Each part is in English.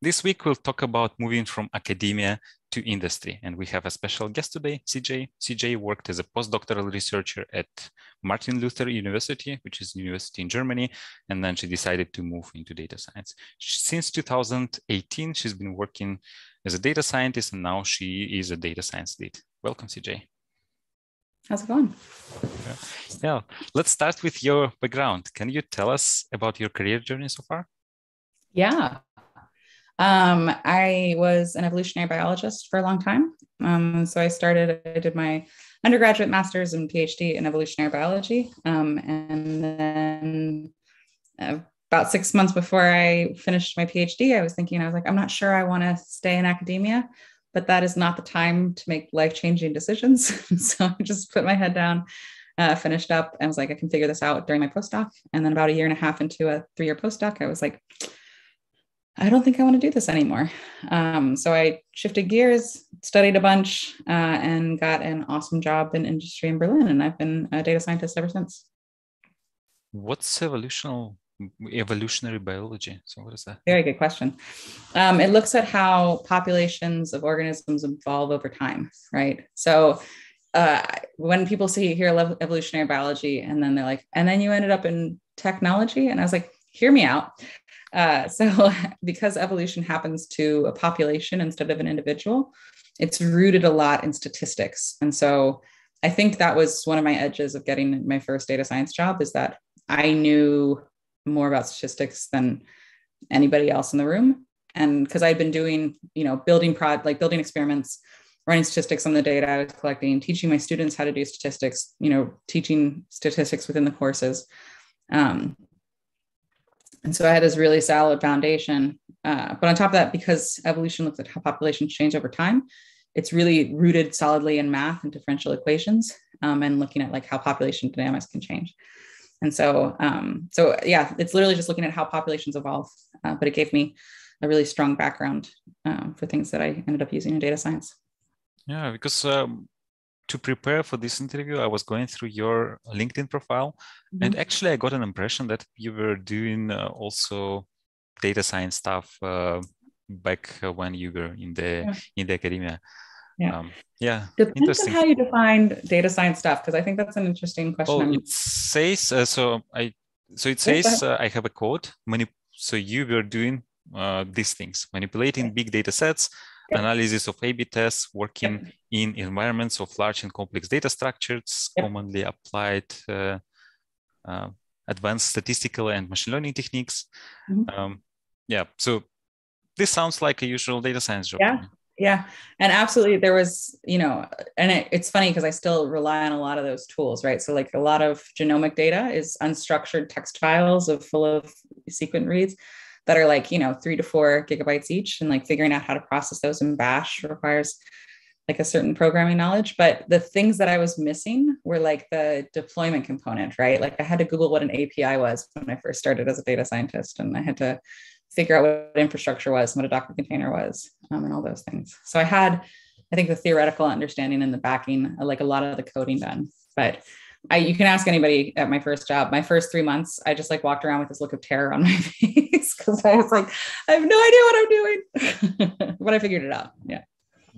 This week, we'll talk about moving from academia to industry. And we have a special guest today, CJ. CJ worked as a postdoctoral researcher at Martin Luther University, which is a university in Germany. And then she decided to move into data science. Since 2018, she's been working as a data scientist, and now she is a data science lead. Welcome, CJ. How's it going? Yeah, let's start with your background. Can you tell us about your career journey so far? Yeah, um, I was an evolutionary biologist for a long time. Um, so I started, I did my undergraduate master's and PhD in evolutionary biology. Um, and then uh, about six months before I finished my PhD, I was thinking, I was like, I'm not sure I want to stay in academia, but that is not the time to make life changing decisions. so I just put my head down. Uh, finished up and was like, I can figure this out during my postdoc. And then about a year and a half into a three year postdoc, I was like, I don't think I want to do this anymore. Um, so I shifted gears, studied a bunch, uh, and got an awesome job in industry in Berlin. And I've been a data scientist ever since. What's evolutional evolutionary biology? So what is that? Very good question. Um, it looks at how populations of organisms evolve over time, right? So uh, when people see hear evolutionary biology, and then they're like, and then you ended up in technology, and I was like, hear me out. Uh, so, because evolution happens to a population instead of an individual, it's rooted a lot in statistics. And so, I think that was one of my edges of getting my first data science job is that I knew more about statistics than anybody else in the room. And because I'd been doing, you know, building prod, like building experiments, running statistics on the data I was collecting, teaching my students how to do statistics, you know, teaching statistics within the courses. Um, and so I had this really solid foundation. Uh, but on top of that, because evolution looks at how populations change over time, it's really rooted solidly in math and differential equations um, and looking at like how population dynamics can change. And so, um, so yeah, it's literally just looking at how populations evolve. Uh, but it gave me a really strong background um, for things that I ended up using in data science. Yeah, because um, to prepare for this interview, I was going through your LinkedIn profile, mm-hmm. and actually, I got an impression that you were doing uh, also data science stuff uh, back uh, when you were in the yeah. in the academia. Yeah, um, yeah. Depends on how you define data science stuff, because I think that's an interesting question. Oh, it says uh, so. I so it says uh, I have a code. Manip- so you were doing uh, these things, manipulating big data sets analysis of A-B tests, working yep. in environments of large and complex data structures, yep. commonly applied uh, uh, advanced statistical and machine learning techniques. Mm-hmm. Um, yeah, so this sounds like a usual data science job. Yeah, yeah, and absolutely, there was, you know, and it, it's funny because I still rely on a lot of those tools, right? So, like a lot of genomic data is unstructured text files of full of sequence reads that are like, you know, three to four gigabytes each. And like figuring out how to process those in bash requires like a certain programming knowledge. But the things that I was missing were like the deployment component, right? Like I had to Google what an API was when I first started as a data scientist. And I had to figure out what infrastructure was, what a Docker container was, um, and all those things. So I had, I think, the theoretical understanding and the backing, like a lot of the coding done. But I, you can ask anybody at my first job. My first three months, I just like walked around with this look of terror on my face because I was like, I have no idea what I'm doing, but I figured it out. Yeah.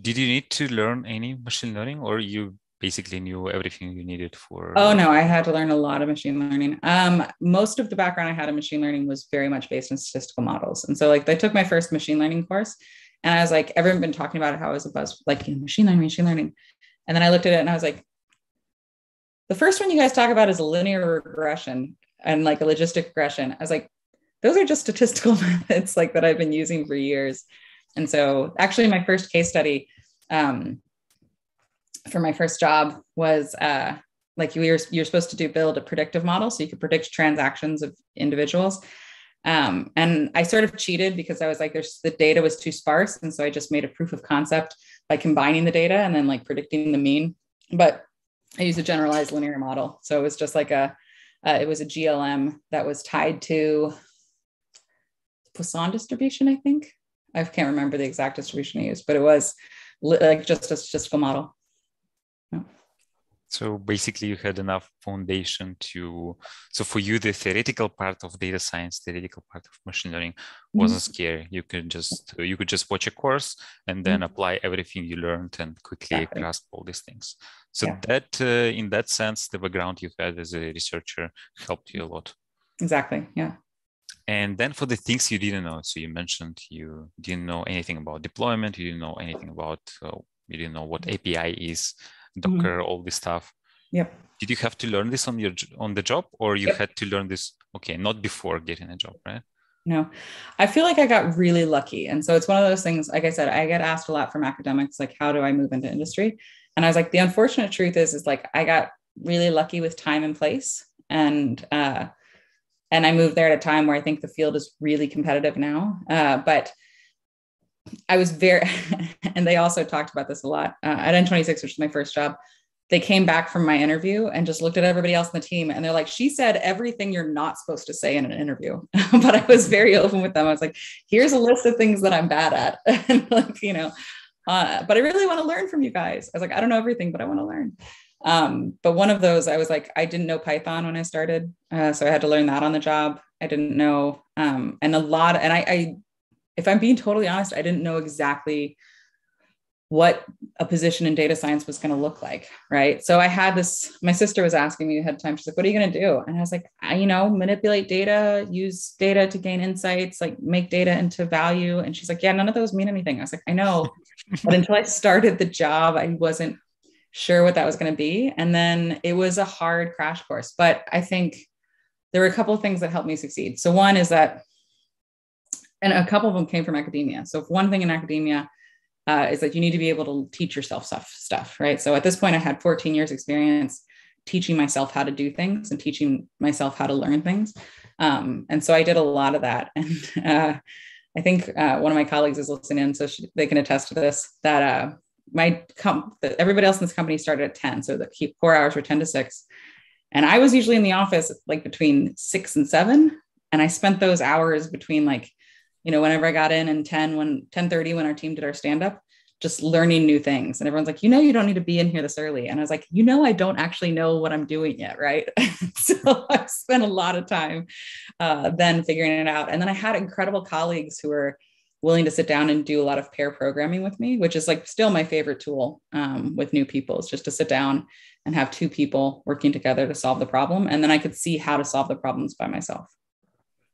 Did you need to learn any machine learning, or you basically knew everything you needed for? Oh no, I had to learn a lot of machine learning. Um, most of the background I had in machine learning was very much based on statistical models, and so like I took my first machine learning course, and I was like, everyone been talking about how it was a buzz, like you know, machine learning, machine learning, and then I looked at it and I was like, the first one you guys talk about is a linear regression and like a logistic regression. I was like, those are just statistical methods like that I've been using for years. And so actually my first case study um, for my first job was uh, like you were, you're supposed to do build a predictive model so you could predict transactions of individuals. Um, and I sort of cheated because I was like, there's the data was too sparse. And so I just made a proof of concept by combining the data and then like predicting the mean. But I used a generalized linear model. So it was just like a, uh, it was a GLM that was tied to Poisson distribution, I think. I can't remember the exact distribution I used, but it was li- like just a statistical model. So basically, you had enough foundation to. So for you, the theoretical part of data science, theoretical part of machine learning, wasn't mm-hmm. scary. You could just you could just watch a course and then mm-hmm. apply everything you learned and quickly exactly. grasp all these things. So yeah. that, uh, in that sense, the background you had as a researcher helped you a lot. Exactly. Yeah. And then for the things you didn't know, so you mentioned you didn't know anything about deployment, you didn't know anything about, uh, you didn't know what API is Mm-hmm. Docker, mm-hmm. all this stuff. Yep. Did you have to learn this on your on the job, or you yep. had to learn this? Okay, not before getting a job, right? No, I feel like I got really lucky, and so it's one of those things. Like I said, I get asked a lot from academics, like, how do I move into industry? And I was like, the unfortunate truth is, is like I got really lucky with time and place, and uh, and I moved there at a time where I think the field is really competitive now. Uh, but I was very, and they also talked about this a lot uh, at N26, which was my first job. They came back from my interview and just looked at everybody else in the team, and they're like, "She said everything you're not supposed to say in an interview." but I was very open with them. I was like, "Here's a list of things that I'm bad at," and like, you know, uh, but I really want to learn from you guys. I was like, I don't know everything, but I want to learn. Um, but one of those, I was like, I didn't know Python when I started, uh, so I had to learn that on the job. I didn't know, um, and a lot, and I, I if I'm being totally honest, I didn't know exactly what a position in data science was going to look like. Right. So I had this, my sister was asking me ahead of time, she's like, what are you going to do? And I was like, I, you know, manipulate data, use data to gain insights, like make data into value. And she's like, yeah, none of those mean anything. I was like, I know. but until I started the job, I wasn't sure what that was going to be. And then it was a hard crash course. But I think there were a couple of things that helped me succeed. So one is that and a couple of them came from academia. So if one thing in academia uh, is that you need to be able to teach yourself stuff, stuff, right? So at this point, I had 14 years experience teaching myself how to do things and teaching myself how to learn things. Um, and so I did a lot of that. And uh, I think uh, one of my colleagues is listening, in, so she, they can attest to this. That uh, my com- everybody else in this company started at 10, so the core hours were 10 to 6, and I was usually in the office like between six and seven, and I spent those hours between like you know, whenever I got in and 10, when 10 30, when our team did our stand up, just learning new things. And everyone's like, you know, you don't need to be in here this early. And I was like, you know, I don't actually know what I'm doing yet. Right. so I spent a lot of time uh, then figuring it out. And then I had incredible colleagues who were willing to sit down and do a lot of pair programming with me, which is like still my favorite tool um, with new people is just to sit down and have two people working together to solve the problem. And then I could see how to solve the problems by myself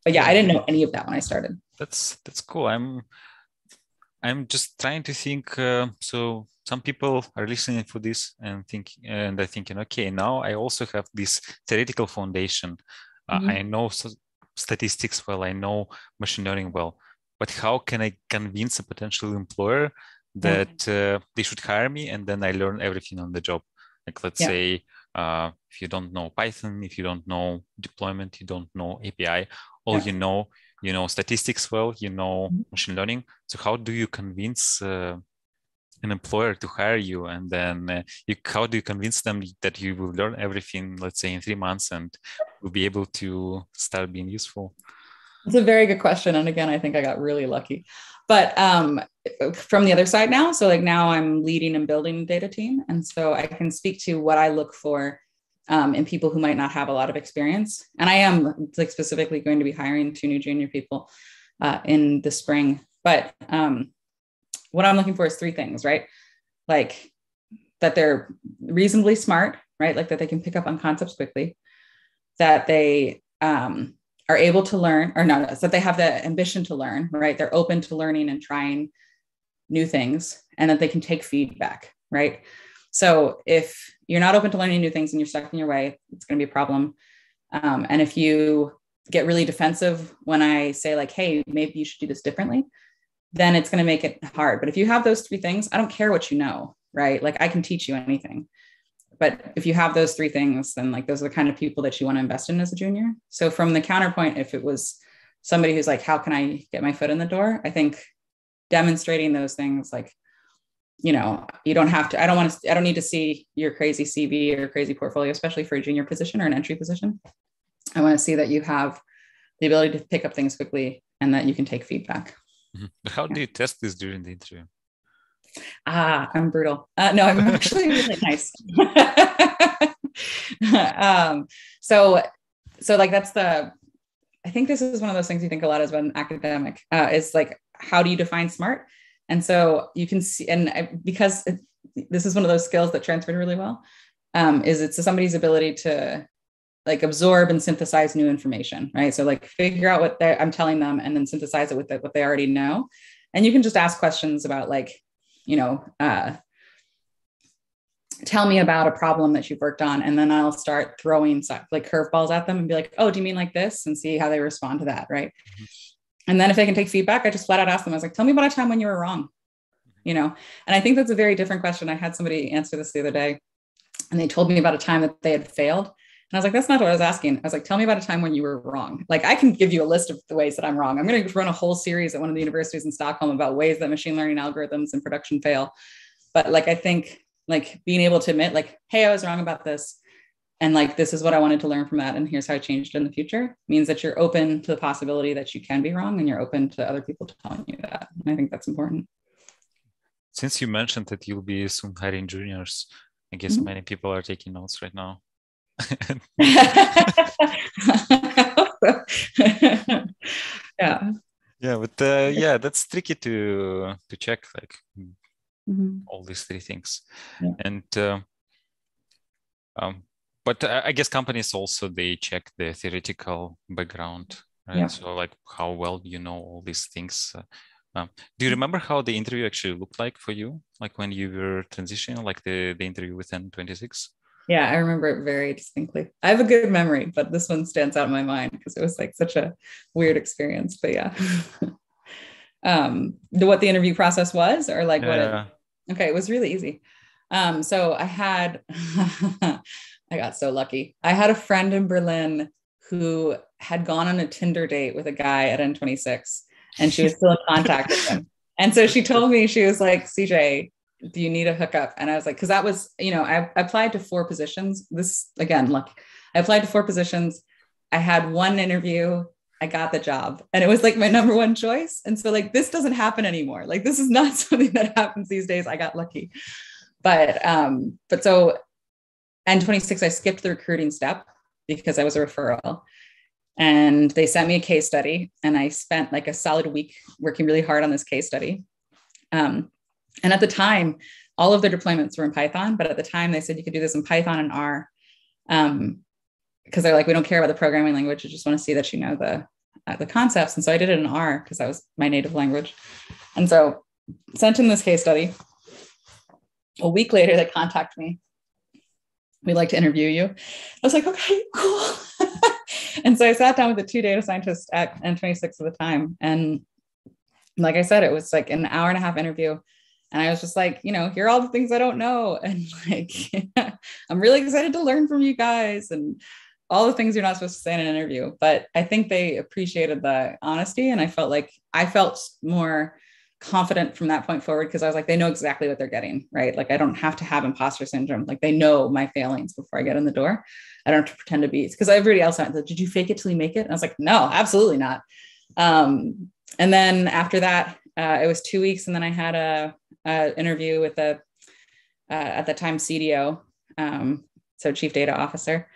but yeah, I didn't know any of that when I started. That's that's cool. I'm I'm just trying to think. Uh, so some people are listening for this and think, and they're thinking, okay, now I also have this theoretical foundation. Uh, mm-hmm. I know statistics well. I know machine learning well. But how can I convince a potential employer that uh, they should hire me and then I learn everything on the job? Like let's yeah. say uh, if you don't know Python, if you don't know deployment, you don't know API, all yeah. you know you know statistics well you know mm-hmm. machine learning so how do you convince uh, an employer to hire you and then uh, you, how do you convince them that you will learn everything let's say in three months and will be able to start being useful it's a very good question and again i think i got really lucky but um, from the other side now so like now i'm leading and building a data team and so i can speak to what i look for um, and people who might not have a lot of experience. And I am like specifically going to be hiring two new junior people uh, in the spring. But um, what I'm looking for is three things, right? Like that they're reasonably smart, right? Like that they can pick up on concepts quickly, that they um, are able to learn, or not, that they have the ambition to learn, right? They're open to learning and trying new things, and that they can take feedback, right? So if you're not open to learning new things and you're stuck in your way, it's going to be a problem. Um, and if you get really defensive when I say, like, hey, maybe you should do this differently, then it's going to make it hard. But if you have those three things, I don't care what you know, right? Like, I can teach you anything. But if you have those three things, then like those are the kind of people that you want to invest in as a junior. So, from the counterpoint, if it was somebody who's like, how can I get my foot in the door? I think demonstrating those things like you know, you don't have to, I don't want to, I don't need to see your crazy CV or crazy portfolio, especially for a junior position or an entry position. I want to see that you have the ability to pick up things quickly and that you can take feedback. Mm-hmm. How yeah. do you test this during the interview? Ah, I'm brutal. Uh, no, I'm actually really nice. um, so, so like that's the. I think this is one of those things you think a lot as an academic. Uh, is like how do you define smart? And so you can see, and I, because it, this is one of those skills that transferred really well, um, is it's somebody's ability to like absorb and synthesize new information, right? So like figure out what I'm telling them and then synthesize it with the, what they already know. And you can just ask questions about like, you know, uh, tell me about a problem that you've worked on and then i'll start throwing like curveballs at them and be like oh do you mean like this and see how they respond to that right mm-hmm. And then if they can take feedback i just flat out ask them i was like tell me about a time when you were wrong you know and i think that's a very different question i had somebody answer this the other day and they told me about a time that they had failed and I was like, that's not what I was asking. I was like, tell me about a time when you were wrong. Like, I can give you a list of the ways that I'm wrong. I'm going to run a whole series at one of the universities in Stockholm about ways that machine learning algorithms in production fail. But like, I think like being able to admit, like, hey, I was wrong about this. And like, this is what I wanted to learn from that. And here's how I changed in the future means that you're open to the possibility that you can be wrong and you're open to other people telling you that. And I think that's important. Since you mentioned that you'll be soon hiring juniors, I guess mm-hmm. many people are taking notes right now. yeah. Yeah, but uh, yeah, that's tricky to to check like mm-hmm. all these three things, yeah. and uh, um, but I guess companies also they check the theoretical background, right? Yeah. So like how well you know all these things. Uh, um, do you remember how the interview actually looked like for you, like when you were transitioning, like the the interview with N26? Yeah, I remember it very distinctly. I have a good memory, but this one stands out in my mind because it was like such a weird experience. But yeah. um, the, what the interview process was, or like what it, okay, it was really easy. Um, so I had, I got so lucky. I had a friend in Berlin who had gone on a Tinder date with a guy at N26 and she was still in contact with him. And so she told me, she was like, CJ, do you need a hookup? And I was like, because that was, you know, I, I applied to four positions. This again, look, I applied to four positions. I had one interview. I got the job and it was like my number one choice. And so like this doesn't happen anymore. Like this is not something that happens these days. I got lucky. But um, but so N26, I skipped the recruiting step because I was a referral. And they sent me a case study, and I spent like a solid week working really hard on this case study. Um, and at the time, all of their deployments were in Python, but at the time they said you could do this in Python and R. Um, because they're like, we don't care about the programming language. We just want to see that you know the uh, the concepts. And so I did it in R because that was my native language. And so sent in this case study. A week later, they contact me. We'd like to interview you. I was like, okay, cool. and so I sat down with the two data scientists at N26 at the time. And like I said, it was like an hour and a half interview and I was just like, you know, here are all the things I don't know. And like, I'm really excited to learn from you guys and all the things you're not supposed to say in an interview. But I think they appreciated the honesty. And I felt like I felt more confident from that point forward because I was like, they know exactly what they're getting, right? Like, I don't have to have imposter syndrome. Like, they know my failings before I get in the door. I don't have to pretend to be because everybody else said, Did you fake it till you make it? And I was like, No, absolutely not. Um, and then after that, uh, it was two weeks. And then I had a uh, interview with the uh, at the time CDO, um, so chief data officer,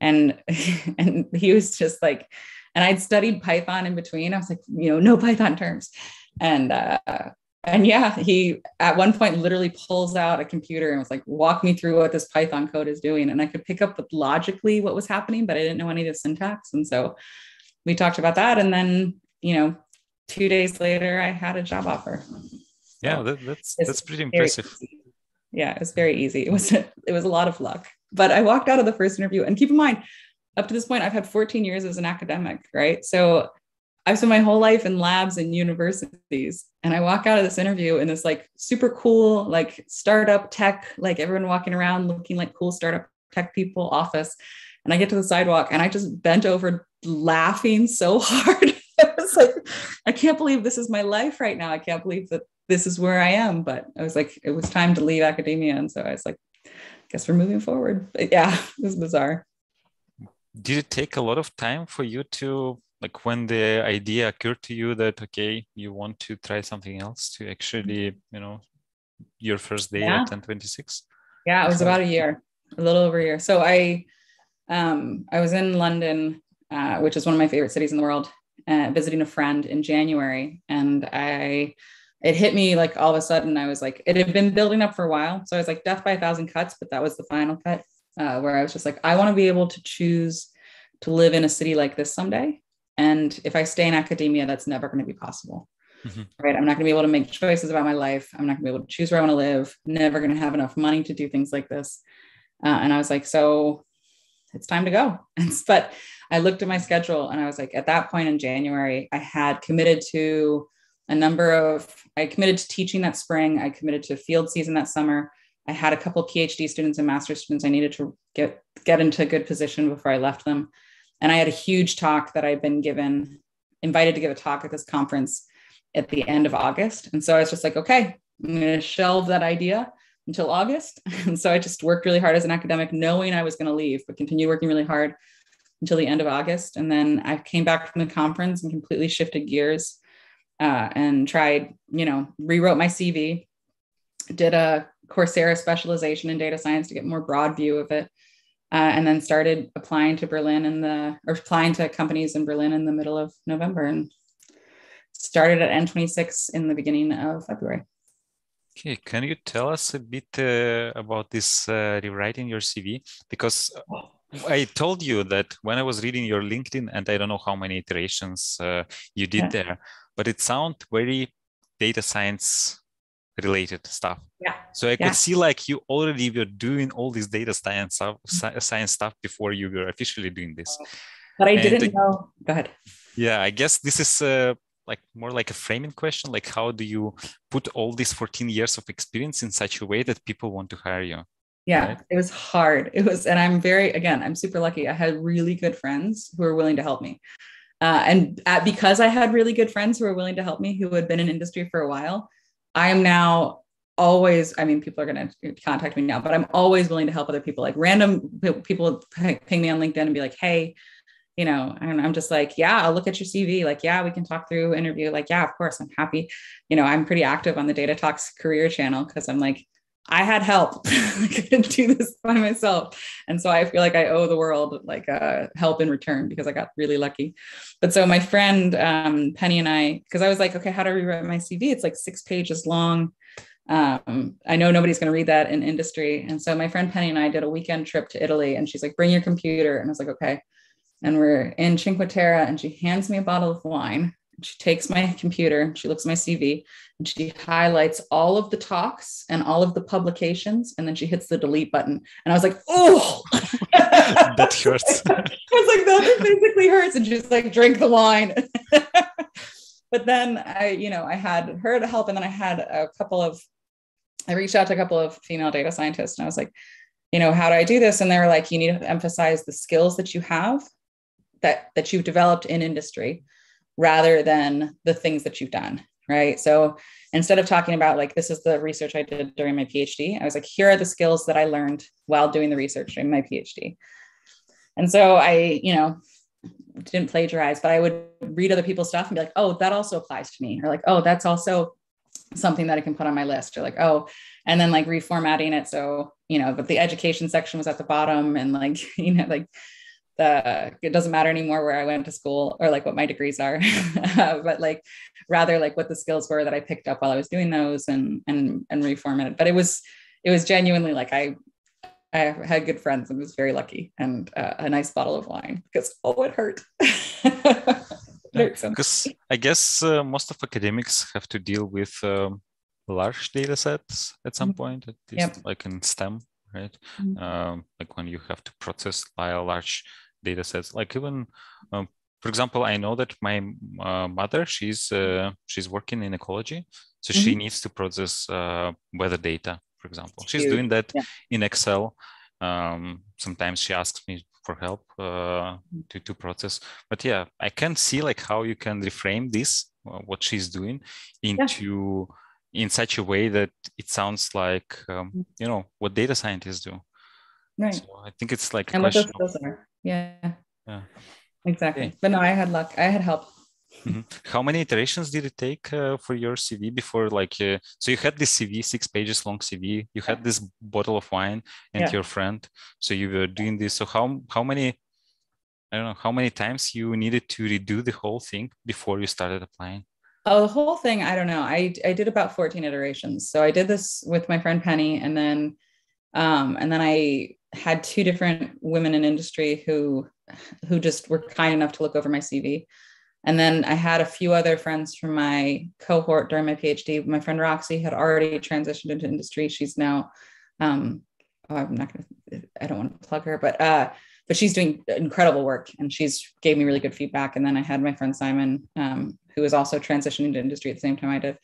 and and he was just like, and I'd studied Python in between. I was like, you know, no Python terms, and uh, and yeah, he at one point literally pulls out a computer and was like, walk me through what this Python code is doing, and I could pick up logically what was happening, but I didn't know any of the syntax, and so we talked about that, and then you know, two days later, I had a job offer. Yeah that, that's that's pretty impressive. easy. yeah it was very easy. It was it was a lot of luck. But i walked out of the first interview. And keep in mind up to this point i've had 14 years as an academic right? So i've spent my whole life in labs and universities and i walk out of this interview in this like super cool like startup tech like everyone walking around looking like cool startup tech people office and i get to the sidewalk and i just bent over laughing so hard I was like, I can't believe this is my life right now. I can't believe that this is where I am. But I was like, it was time to leave academia. And so I was like, I guess we're moving forward. But yeah, it was bizarre. Did it take a lot of time for you to like when the idea occurred to you that okay, you want to try something else to actually, you know, your first day Yeah. at N26? Yeah, it was about a year, a little over a year. So I, um, I was in London, uh, which is one of my favorite cities in the world, uh, visiting a friend in January, and I, it hit me like all of a sudden. I was like, it had been building up for a while, so I was like, death by a thousand cuts, but that was the final cut, uh, where I was just like, I want to be able to choose to live in a city like this someday, and if I stay in academia, that's never going to be possible Mhm. right? I'm not going to be able to make choices about my life. I'm not going to be able to choose where I want to live. Never going to have enough money to do things like this. Uh, and I was like, so it's time to go. But I looked at my schedule and I was like, at that point in January, I had committed to a number of, I committed to teaching that spring. I committed to field season that summer. I had a couple of PhD students and master's students I needed to get, get into a good position before I left them. And I had a huge talk that I'd been given, invited to give a talk at this conference at the end of August. And so I was just like, okay, I'm going to shelve that idea until August. And so I just worked really hard as an academic, knowing I was going to leave, but continued working really hard until the end of August. And then I came back from the conference and completely shifted gears uh, and tried, you know, rewrote my CV, did a Coursera specialization in data science to get more broad view of it. Uh, and then started applying to Berlin in the or applying to companies in Berlin in the middle of November and started at N26 in the beginning of February. Okay, can you tell us a bit uh, about this uh, rewriting your CV? Because I told you that when I was reading your LinkedIn, and I don't know how many iterations uh, you did Yeah. there, but it sounded very data science related stuff. Yeah. So I Yeah. could see like you already were doing all this data science stuff, science stuff before you were officially doing this. But I And didn't know. Go ahead. Yeah, I guess this is uh, like more like a framing question. Like, how do you put all these 14 years of experience in such a way that people want to hire you? Yeah, Right. it was hard. It was, and I'm very, again, I'm super lucky. I had really good friends who were willing to help me. Uh, and uh, because I had really good friends who were willing to help me, who had been in industry for a while, I am now always, I mean, people are going to contact me now, but I'm always willing to help other people. Like random people ping me on LinkedIn and be like, hey, you know, and I'm just like, yeah, I'll look at your CV. Like, yeah, we can talk through interview. Like, yeah, of course, I'm happy. You know, I'm pretty active on the Data Talks career channel because I'm like, I had help. I couldn't do this by myself. And so I feel like I owe the world like uh, help in return because I got really lucky. But so my friend um, Penny and I, because I was like, okay, how do I rewrite my CV? It's like six pages long. Um, I know nobody's going to read that in industry. And so my friend Penny and I did a weekend trip to Italy and she's like, bring your computer. And I was like, okay. And we're in Cinque Terre and she hands me a bottle of wine. She takes my computer, she looks at my CV, and she highlights all of the talks and all of the publications, and then she hits the delete button. And I was like, oh, That hurts. I was like, that basically hurts. And she's like, drink the wine. but then I, you know, I had her to help, and then I had a couple of, I reached out to a couple of female data scientists, and I was like, you know, how do I do this? And they were like, you need to emphasize the skills that you have, that that you've developed in industry, rather than the things that you've done. Right. So instead of talking about like this is the research I did during my PhD, I was like, here are the skills that I learned while doing the research during my PhD. And so I, you know, didn't plagiarize, but I would read other people's stuff and be like, oh, that also applies to me. Or like, oh, that's also something that I can put on my list. Or like, oh, and then like reformatting it. So, you know, but the education section was at the bottom and like, you know, like the it doesn't matter anymore where I went to school or like what my degrees are. but like rather like what the skills were that I picked up while I was doing those and and and reformatted. But it was it was genuinely like I I had good friends and was very lucky and uh, a nice bottle of wine because oh it hurt. It hurt so much. Because I guess uh, most of academics have to deal with um, large data sets at some Mhm. point, at Yep. like in STEM, right? Mhm. Um, like when you have to process by a large data sets, like even, um, for example, I know that my uh, mother, she's uh, she's working in ecology, so she needs to process uh, weather data, for example. She's doing that Yeah. in Excel. Um, sometimes she asks me for help uh, to, to process but yeah i can see like how you can reframe this uh, what she's doing into in such a way that it sounds like um, you know what data scientists do Right. so i think it's like a and what those of, are. Yeah. Yeah. Exactly. Okay. But no, I had luck. I had help. Mm-hmm. How many iterations did it take uh, for your CV before, like, uh, so you had this CV, six pages long CV, you had this bottle of wine and yeah. your friend, so you were doing this. So how how many, I don't know, how many times you needed to redo the whole thing before you started applying? Oh, the whole thing, I don't know. I I did about 14 iterations. So I did this with my friend Penny, and then um, and then I had two different women in industry who who just were kind enough to look over my CV. And then I had a few other friends from my cohort during my PhD. My friend Roxy had already transitioned into industry. She's now, um, oh, I'm not to, I don't want to plug her, but, uh, but she's doing incredible work and she's gave me really good feedback. And then I had my friend Simon, um, who was also transitioning to industry at the same time I did.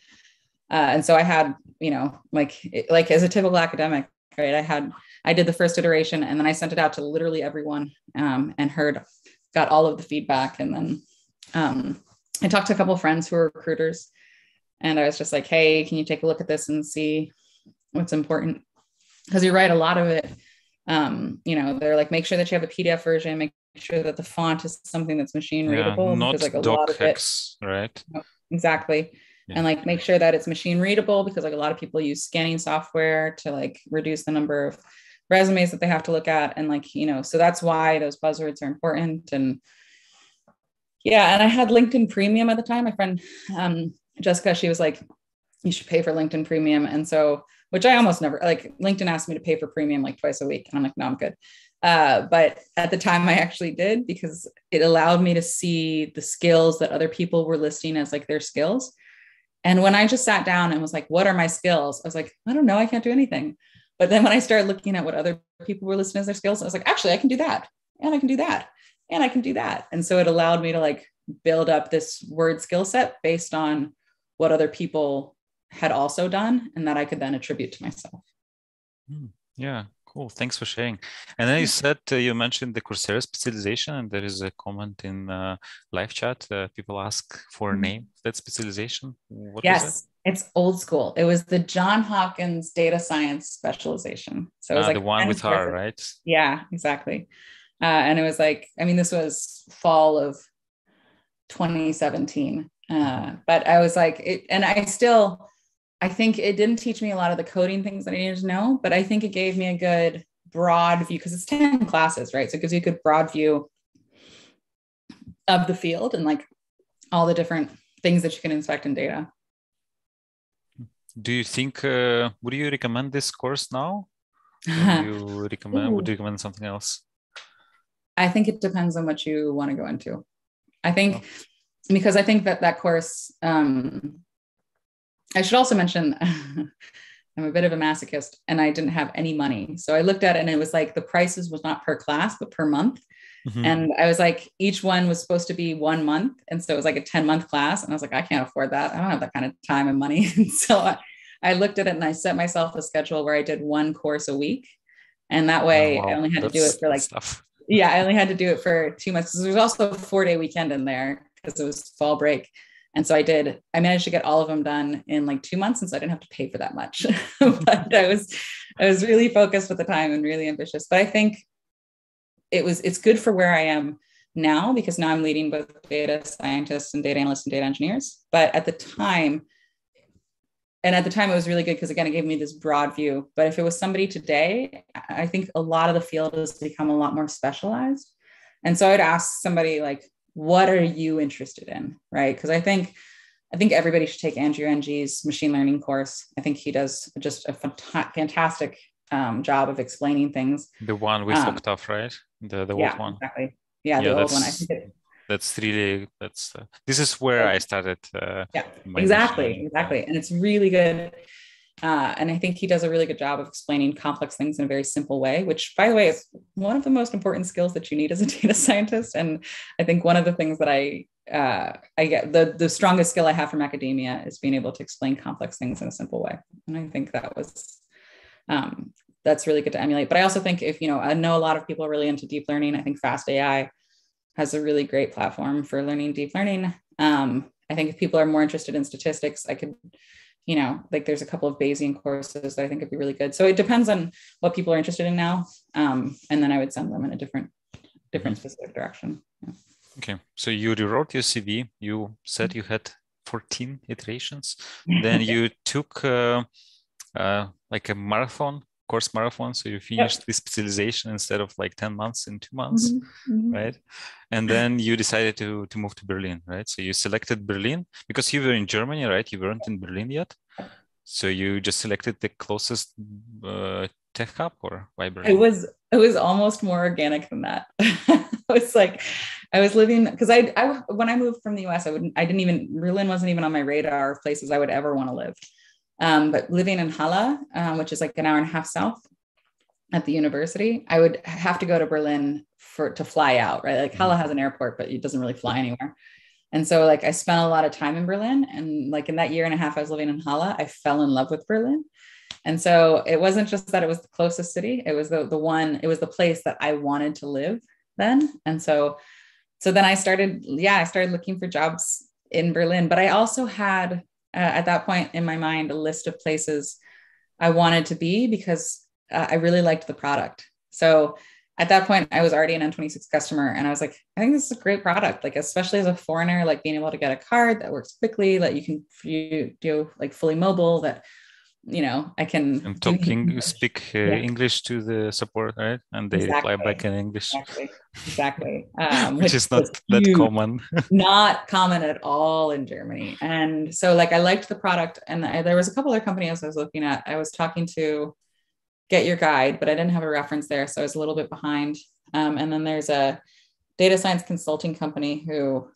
Uh, and so I had, you know, like, like as a typical academic, right. I had, I did the first iteration and then I sent it out to literally everyone um, and heard, got all of the feedback. And then um, I talked to a couple of friends who are recruiters, and I was just like, "Hey, can you take a look at this and see what's important?" Because you write a lot of it. Um, you know, they're like, make sure that you have a PDF version, make sure that the font is something that's machine readable. Yeah, not because, like a lot of it, right? Exactly. Yeah. And like make sure that it's machine readable because like a lot of people use scanning software to like reduce the number of resumes that they have to look at. And like, you know, so that's why those buzzwords are important. And yeah, and I had LinkedIn Premium at the time. My friend um, Jessica, she was like, "You should pay for LinkedIn Premium," and so which I almost never like. LinkedIn asked me to pay for premium like twice a week, and I'm like, "No, I'm good." Uh, but at the time, I actually did because it allowed me to see the skills that other people were listing as like their skills. And when I just sat down and was like, "What are my skills?" I was like, "I don't know. I can't do anything." But then when I started looking at what other people were listing as their skills, I was like, "Actually, I can do that, and I can do that." and I can do that. And so it allowed me to like build up this word skill set based on what other people had also done and that I could then attribute to myself. Hmm. Yeah, cool. Thanks for sharing. And then you said uh, you mentioned the Coursera specialization, and there is a comment in uh, live chat. Uh, people ask for a mm-hmm. name that specialization. What yes, it's old school. It was the John Hopkins data science specialization. So it was ah, like the one with her, right? Yeah, exactly. Uh, and it was like, I mean, this was fall of 2017. Uh, but I was like, it, and I still, I think it didn't teach me a lot of the coding things that I needed to know, but I think it gave me a good broad view because it's 10 classes, right? So it gives you a good broad view of the field and like all the different things that you can inspect in data. Do you think, uh, would you recommend this course now? Would you recommend, would you recommend something else? I think it depends on what you want to go into. I think oh. because I think that that course, um, I should also mention, I'm a bit of a masochist and I didn't have any money. So I looked at it and it was like the prices was not per class, but per month. Mm-hmm. And I was like, each one was supposed to be one month. And so it was like a 10 month class. And I was like, I can't afford that. I don't have that kind of time and money. and so I, I looked at it and I set myself a schedule where I did one course a week. And that way oh, wow. I only had That's to do it for like stuff yeah, I only had to do it for two months there's also a four day weekend in there because it was fall break. And so I did, I managed to get all of them done in like two months. And so I didn't have to pay for that much. but I was, I was really focused with the time and really ambitious. But I think it was, it's good for where I am now because now I'm leading both data scientists and data analysts and data engineers. But at the time, and at the time it was really good because again it gave me this broad view. But if it was somebody today i think a lot of the field has become a lot more specialized. And so i'd ask somebody like what are you interested in? Right? Because i think i think everybody should take andrew ng's machine learning course. I think he does just a fantastic um, job of explaining things. The one with um, octave right? The the yeah, old one. exactly. Yeah, yeah the old one. I think it, that's really that's uh, this is where i started uh, yeah exactly exactly and it's really good uh, and i think he does a really good job of explaining complex things in a very simple way which by the way is one of the most important skills that you need as a data scientist and i think one of the things that i uh, I get the the strongest skill I have from academia is being able to explain complex things in a simple way, and I think that was um, that's really good to emulate. But I also think if you know, I know a lot of people are really into deep learning. I think Fast AI has a really great platform for learning deep learning. Um, I think if people are more interested in statistics, I could, you know, like there's a couple of Bayesian courses that I think would be really good. So it depends on what people are interested in now. Um, and then I would send them in a different, different mm-hmm. specific direction. Yeah. Okay, so you rewrote your CV. You said you had 14 iterations. then you took uh, uh, like a marathon course marathon so you finished yep. the specialization instead of like 10 months in two months mm-hmm. Mm-hmm. right and then you decided to to move to berlin right so you selected berlin because you were in germany right you weren't in berlin yet so you just selected the closest uh, tech hub or why berlin it was it was almost more organic than that it was like I was living because I, I when I moved from the US, I wouldn't I didn't even Berlin wasn't even on my radar of places I would ever want to live. Um, but living in Halle, um, which is like an hour and a half south at the university, I would have to go to Berlin for to fly out, right? Like Halle has an airport, but it doesn't really fly anywhere. And so like I spent a lot of time in Berlin. And like in that year and a half I was living in Halle, I fell in love with Berlin. And so it wasn't just that it was the closest city, it was the, the one, it was the place that I wanted to live then. And so so then I started, yeah, I started looking for jobs in Berlin, but I also had uh, at that point in my mind a list of places I wanted to be because uh, I really liked the product. So at that point, I was already an N26 customer, and I was like, I think this is a great product. Like, especially as a foreigner, like being able to get a card that works quickly, that you can you do like fully mobile, that you know i can and talking you speak uh, yeah. english to the support right? And they exactly. reply back in english. Exactly, exactly. Um, which, which, is not that huge. common. Not common at all in germany. And so like i liked the product and I, there was a couple other companies i was looking at. I was talking to GetYourGuide but i didn't have a reference there so i was a little bit behind. Um, and then there's a data science consulting company who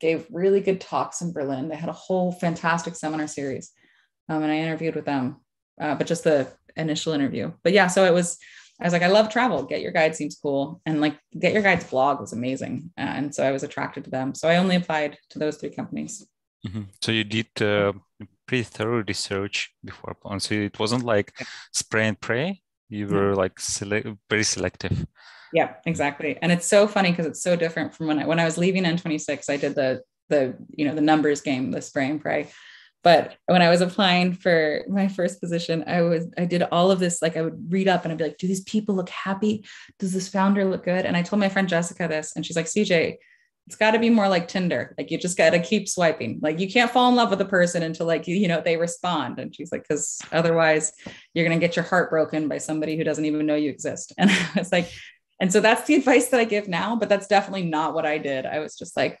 gave really good talks in berlin. They had a whole fantastic seminar series um, and I interviewed with them, uh, but just the initial interview. But yeah, so it was. I was like, I love travel. GetYourGuide seems cool, and like GetYourGuide's blog was amazing, uh, and so I was attracted to them. So I only applied to those three companies. Mm-hmm. So you did uh, pretty thorough research before applying. So it wasn't like spray and pray. You were like sele- very selective. Yeah, exactly. And it's so funny because it's so different from when I when I was leaving N26. I did the the you know the numbers game, the spray and pray. But when I was applying for my first position, I was I did all of this. Like I would read up and I'd be like, do these people look happy? Does this founder look good? And I told my friend Jessica this, and she's like, CJ, it's got to be more like Tinder. Like you just got to keep swiping. Like you can't fall in love with a person until like you, you know they respond. And she's like, because otherwise you're gonna get your heart broken by somebody who doesn't even know you exist. And I was like, and so that's the advice that I give now. But that's definitely not what I did. I was just like,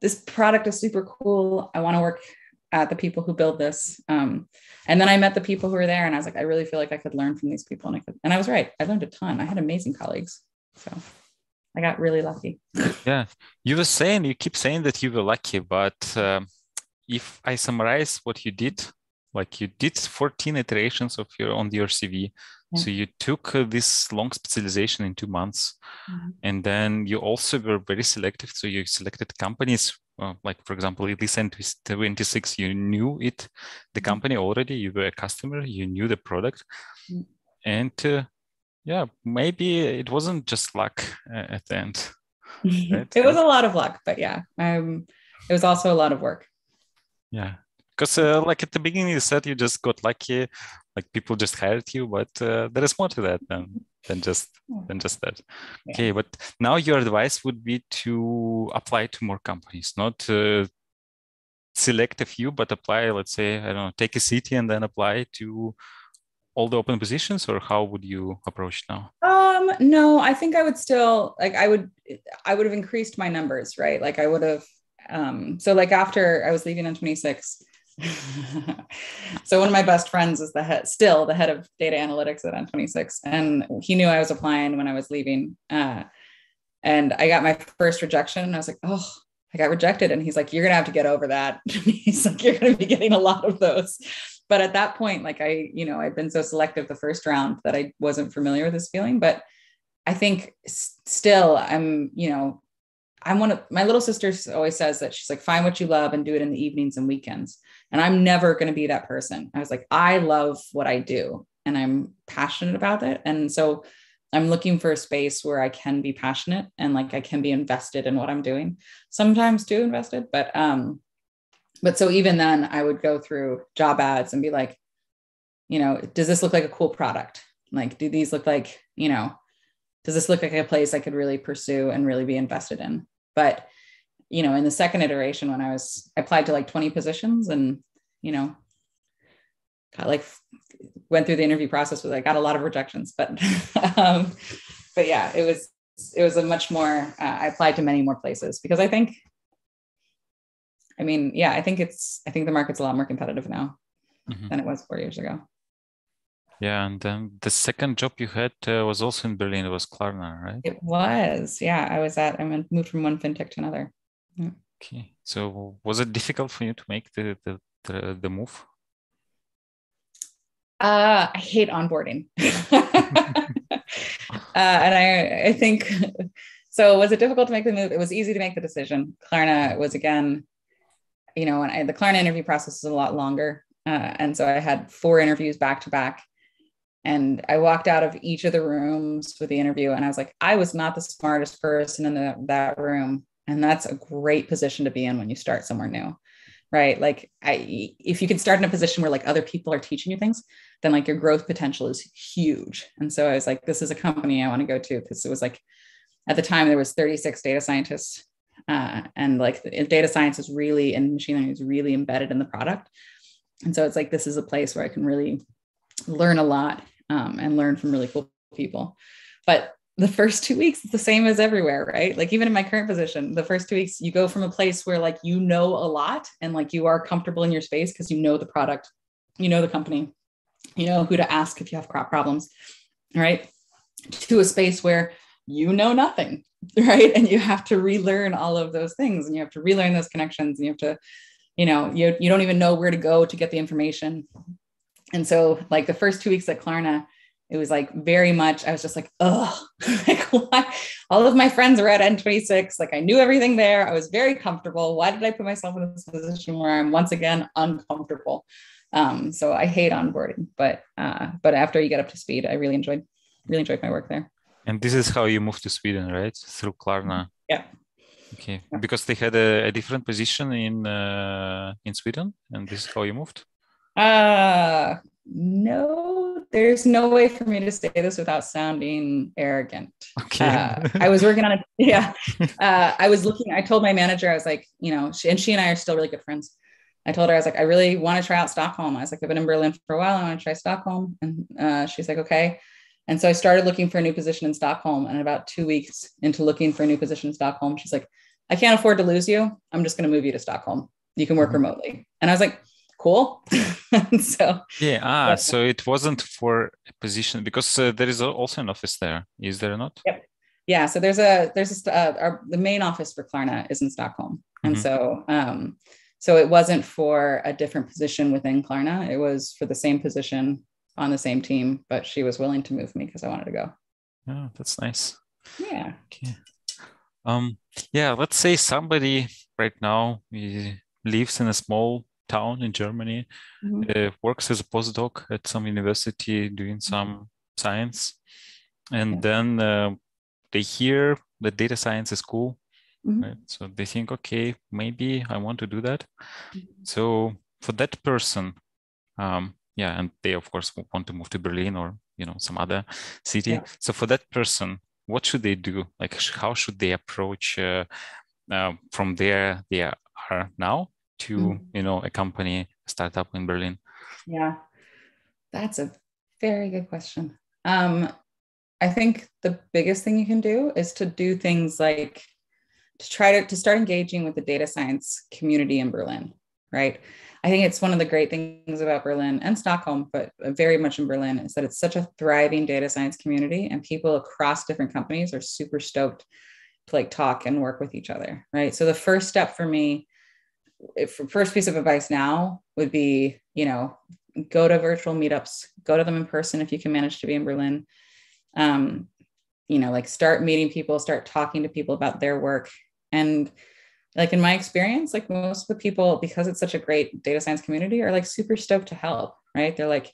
this product is super cool. I want to work at the people who build this. Um, and then I met the people who were there, and I was like, I really feel like I could learn from these people, and I could. And I was right. I learned a ton. I had amazing colleagues. So I got really lucky. Yeah, you were saying you keep saying that you were lucky, but um, if I summarize what you did, like you did 14 iterations of your on your CV. Yeah. So you took uh, this long specialization in two months, mm-hmm. and then you also were very selective. So you selected companies uh, like for example, Listen 26, you knew it, the mm-hmm. company already, you were a customer, you knew the product. Mm. And uh, yeah, maybe it wasn't just luck uh, at the end. Right? it was a lot of luck, but yeah, um, it was also a lot of work. Yeah, because uh, like at the beginning you said you just got lucky, like people just hired you, but uh, there is more to that than than just than just that. Yeah. Okay, but now your advice would be to apply to more companies, not uh, select a few, but apply. Let's say I don't know, take a city and then apply to all the open positions, or how would you approach now? Um, no, I think I would still like I would I would have increased my numbers, right? Like I would have. Um, so like after I was leaving N26 so one of my best friends is the head, still the head of data analytics at N26, and he knew I was applying when I was leaving. Uh, and I got my first rejection, and I was like, "Oh, I got rejected." And he's like, "You're gonna have to get over that." he's like, "You're gonna be getting a lot of those." But at that point, like I, you know, I'd been so selective the first round that I wasn't familiar with this feeling. But I think still, I'm, you know, I'm one of my little sister always says that she's like, find what you love and do it in the evenings and weekends. And I'm never going to be that person. I was like, I love what I do and I'm passionate about it. And so I'm looking for a space where I can be passionate and like I can be invested in what I'm doing. Sometimes too invested, but um, but so even then I would go through job ads and be like, you know, does this look like a cool product? Like, do these look like, you know, does this look like a place I could really pursue and really be invested in? But you know, in the second iteration, when I was I applied to like 20 positions and you know, got like went through the interview process with I got a lot of rejections, but um, but yeah, it was it was a much more uh, I applied to many more places because I think I mean, yeah, I think it's I think the market's a lot more competitive now mm-hmm. than it was four years ago. Yeah, and then the second job you had uh, was also in Berlin. It was Klarna, right? It was. Yeah, I was at. I moved from one fintech to another. Okay. So was it difficult for you to make the the the, the move? Uh, I hate onboarding. uh, and I, I think so. Was it difficult to make the move? It was easy to make the decision. Klarna was again, you know, and I, the Klarna interview process is a lot longer. Uh, and so I had four interviews back to back. And I walked out of each of the rooms with the interview, and I was like, I was not the smartest person in the, that room. And that's a great position to be in when you start somewhere new right? Like i if you can start in a position where like other people are teaching you things then like your growth potential is huge. And so i was like this is a company i want to go to because it was like at the time there was 36 data scientists uh, and like data science is really and machine learning is really embedded in the product. And so it's like this is a place where i can really learn a lot um, and learn from really cool people. But the first two weeks it's the same as everywhere right? Like even in my current position the first two weeks you go from a place where like you know a lot and like you are comfortable in your space because you know the product you know the company you know who to ask if you have crop problems right? To a space where you know nothing right? And you have to relearn all of those things and you have to relearn those connections and you have to you know you, you don't even know where to go to get the information. And so like the first two weeks at klarna it was like very much i was just like oh like why? all of my friends were at n26 like i knew everything there. I was very comfortable. Why did i put myself in this position where i'm once again uncomfortable? Um, so i hate onboarding but uh, but after you get up to speed i really enjoyed really enjoyed my work there. And this is how you moved to sweden right? Through klarna. Yeah. Okay. Yeah. because they had a, a different position in uh, in sweden and this is how you moved uh no, there's no way for me to say this without sounding arrogant. Okay. Uh, I was working on it. Yeah. Uh, I was looking, I told my manager, I was like, you know, she, and she and I are still really good friends. I told her, I was like, I really want to try out Stockholm. I was like, I've been in Berlin for a while. I want to try Stockholm. And uh, she's like, okay. And so I started looking for a new position in Stockholm. And about two weeks into looking for a new position in Stockholm, she's like, I can't afford to lose you. I'm just going to move you to Stockholm. You can work mm-hmm. remotely. And I was like, cool. so yeah, ah, so it wasn't for a position because uh, there is also an office there, is there not? Yep. Yeah, so there's a there's a, uh, our the main office for Klarna is in Stockholm, and mm-hmm. so um, so it wasn't for a different position within Klarna. It was for the same position on the same team, but she was willing to move me because I wanted to go. Oh, that's nice. Yeah. Okay. Um, yeah, let's say somebody right now lives in a small town in Germany, mm-hmm. uh, works as a postdoc at some university doing mm-hmm. some science, and yeah. then uh, they hear that data science is cool. Mm-hmm. Right? So they think, okay, maybe I want to do that. Mm-hmm. So for that person, um, yeah, and they of course want to move to Berlin or you know some other city. Yeah. So for that person, what should they do? Like, how should they approach uh, uh, from there they are now to mm-hmm. you know a company a startup in berlin? Yeah. That's a very good question. Um, i think the biggest thing you can do is to do things like to try to, to start engaging with the data science community in berlin right? I think it's one of the great things about berlin and stockholm but very much in berlin is that it's such a thriving data science community and people across different companies are super stoked to like talk and work with each other right? So the first step for me first piece of advice now would be, you know, go to virtual meetups, go to them in person if you can manage to be in Berlin. Um, you know, like start meeting people, start talking to people about their work. And like in my experience, like most of the people, because it's such a great data science community, are like super stoked to help, right? They're like,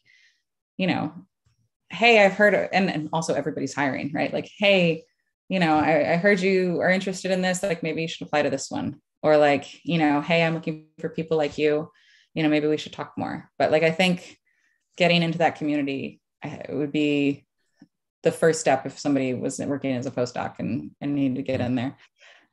you know, hey, I've heard, and, and also everybody's hiring, right? Like, hey, you know, I, I heard you are interested in this. Like, maybe you should apply to this one or like you know hey i'm looking for people like you you know maybe we should talk more but like i think getting into that community would be the first step if somebody was working as a postdoc and, and needed to get in there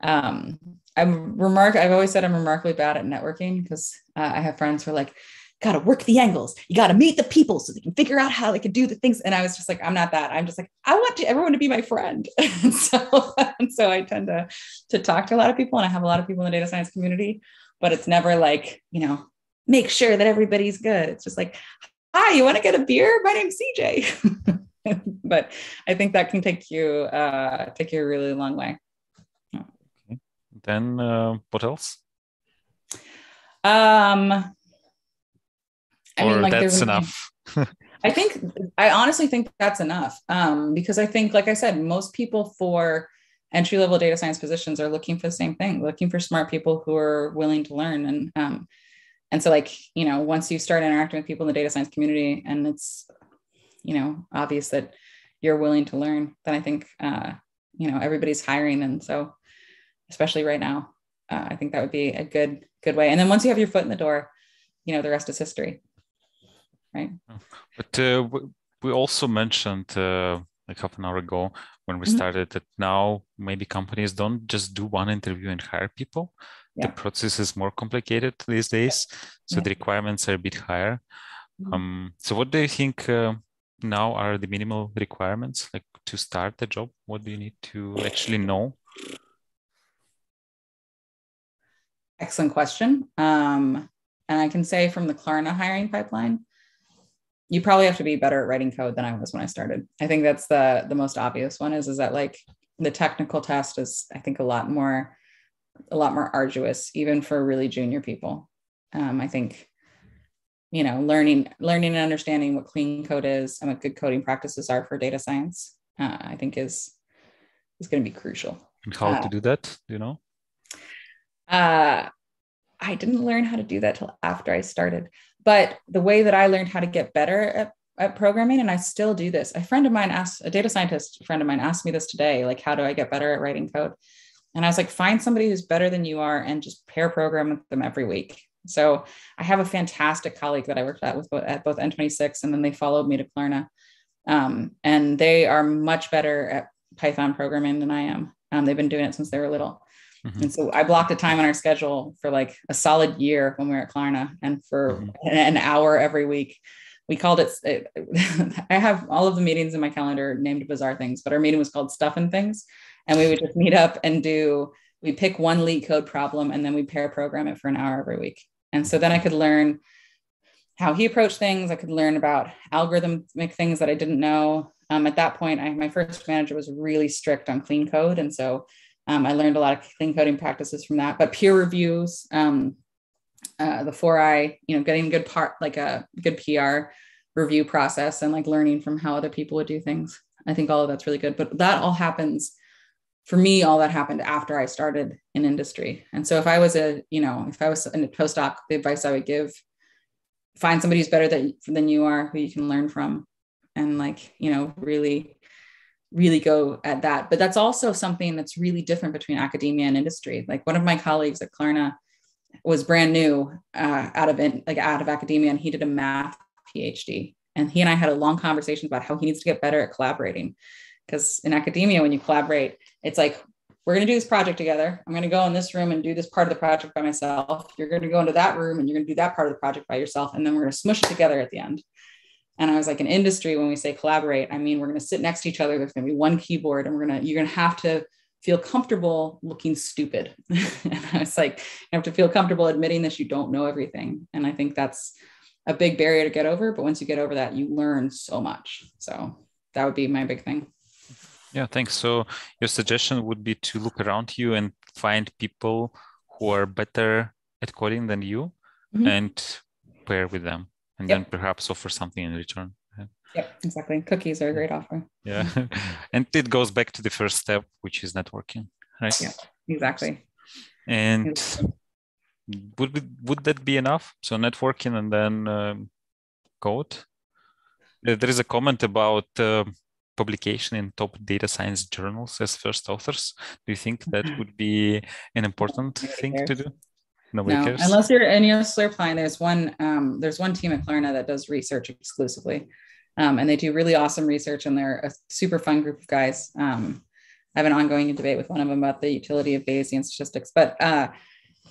um, I'm remark. I've always said I'm remarkably bad at networking because uh, I have friends who are like, got to work the angles. You got to meet the people so they can figure out how they can do the things. And I was just like, I'm not that. I'm just like, I want to, everyone to be my friend. and so, and so I tend to to talk to a lot of people, and I have a lot of people in the data science community. But it's never like, you know, make sure that everybody's good. It's just like, hi, you want to get a beer? My name's CJ. but I think that can take you uh, take you a really long way. Okay. Then uh, what else? Um, I or mean, like that's enough. I think I honestly think that's enough um, because I think, like I said, most people for entry level data science positions are looking for the same thing, looking for smart people who are willing to learn. And um, and so like you know once you start interacting with people in the data science community and it's you know obvious that you're willing to learn then i think uh, you know everybody's hiring. And so especially right now uh, i think that would be a good good way. And then once you have your foot in the door you know the rest is history right but uh, we also mentioned uh, like half an hour ago when we mm-hmm. started that now maybe companies don't just do one interview and hire people yeah. the process is more complicated these days so yeah. the requirements are a bit higher mm-hmm. um, so what do you think uh, now are the minimal requirements like to start the job what do you need to actually know excellent question um, and i can say from the klarna hiring pipeline you probably have to be better at writing code than i was when i started. I think that's the the most obvious one is is that like the technical test is i think a lot more a lot more arduous even for really junior people. Um, i think you know learning learning and understanding what clean code is and what good coding practices are for data science uh, i think is is going to be crucial. And how uh, to do that do you know? uh, i didn't learn how to do that till after i started but the way that i learned how to get better at, at programming and i still do this a friend of mine asked a data scientist friend of mine asked me this today like how do i get better at writing code and i was like find somebody who's better than you are and just pair program with them every week so I have a fantastic colleague that I worked at with at both N26, and then they followed me to Klarna, um, and they are much better at Python programming than I am. Um, they've been doing it since they were little. Mm-hmm. And so I blocked a time on our schedule for like a solid year when we were at Klarna and for mm-hmm. an hour every week. We called it, it, I have all of the meetings in my calendar named bizarre things, but our meeting was called Stuff and Things. And we would just meet up and do, we pick one LeetCode problem and then we pair program it for an hour every week. And so then I could learn how he approached things. I could learn about algorithmic things that I didn't know. Um, at that point, I, my first manager was really strict on clean code. And so um, I learned a lot of clean coding practices from that. But peer reviews, um, uh, the 4i, you know, getting good part, like a good PR review process and like learning from how other people would do things. I think all of that's really good. But that all happens for me, all that happened after I started in industry. And so if I was a, you know, if I was in a postdoc, the advice I would give, find somebody who's better than, than you are, who you can learn from and like, you know, really, really go at that. But that's also something that's really different between academia and industry. Like one of my colleagues at Klarna was brand new uh, out of in, like out of academia and he did a math PhD. And he and I had a long conversation about how he needs to get better at collaborating because in academia when you collaborate it's like we're going to do this project together i'm going to go in this room and do this part of the project by myself you're going to go into that room and you're going to do that part of the project by yourself and then we're going to smush it together at the end and i was like in industry when we say collaborate i mean we're going to sit next to each other there's going to be one keyboard and we're going to you're going to have to feel comfortable looking stupid. And i was like you have to feel comfortable admitting that you don't know everything. And i think that's a big barrier to get over but once you get over that you learn so much. So that would be my big thing. Yeah, thanks. So your suggestion would be to look around you and find people who are better at coding than you mm-hmm. and pair with them and yep. then perhaps offer something in return. Yep, exactly. Cookies are a great offer. Yeah. and it goes back to the first step, which is networking, right? Yeah, exactly. And would would that be enough? So networking and then um, code. There is a comment about uh, publication in top data science journals as first authors? Do you think that would be an important thing to do? Nobody no, cares. Unless you're and you're applying. There's one um, there's one team at Klarna that does research exclusively. Um, and they do really awesome research and they're a super fun group of guys. Um, I have an ongoing debate with one of them about the utility of Bayesian statistics, but uh,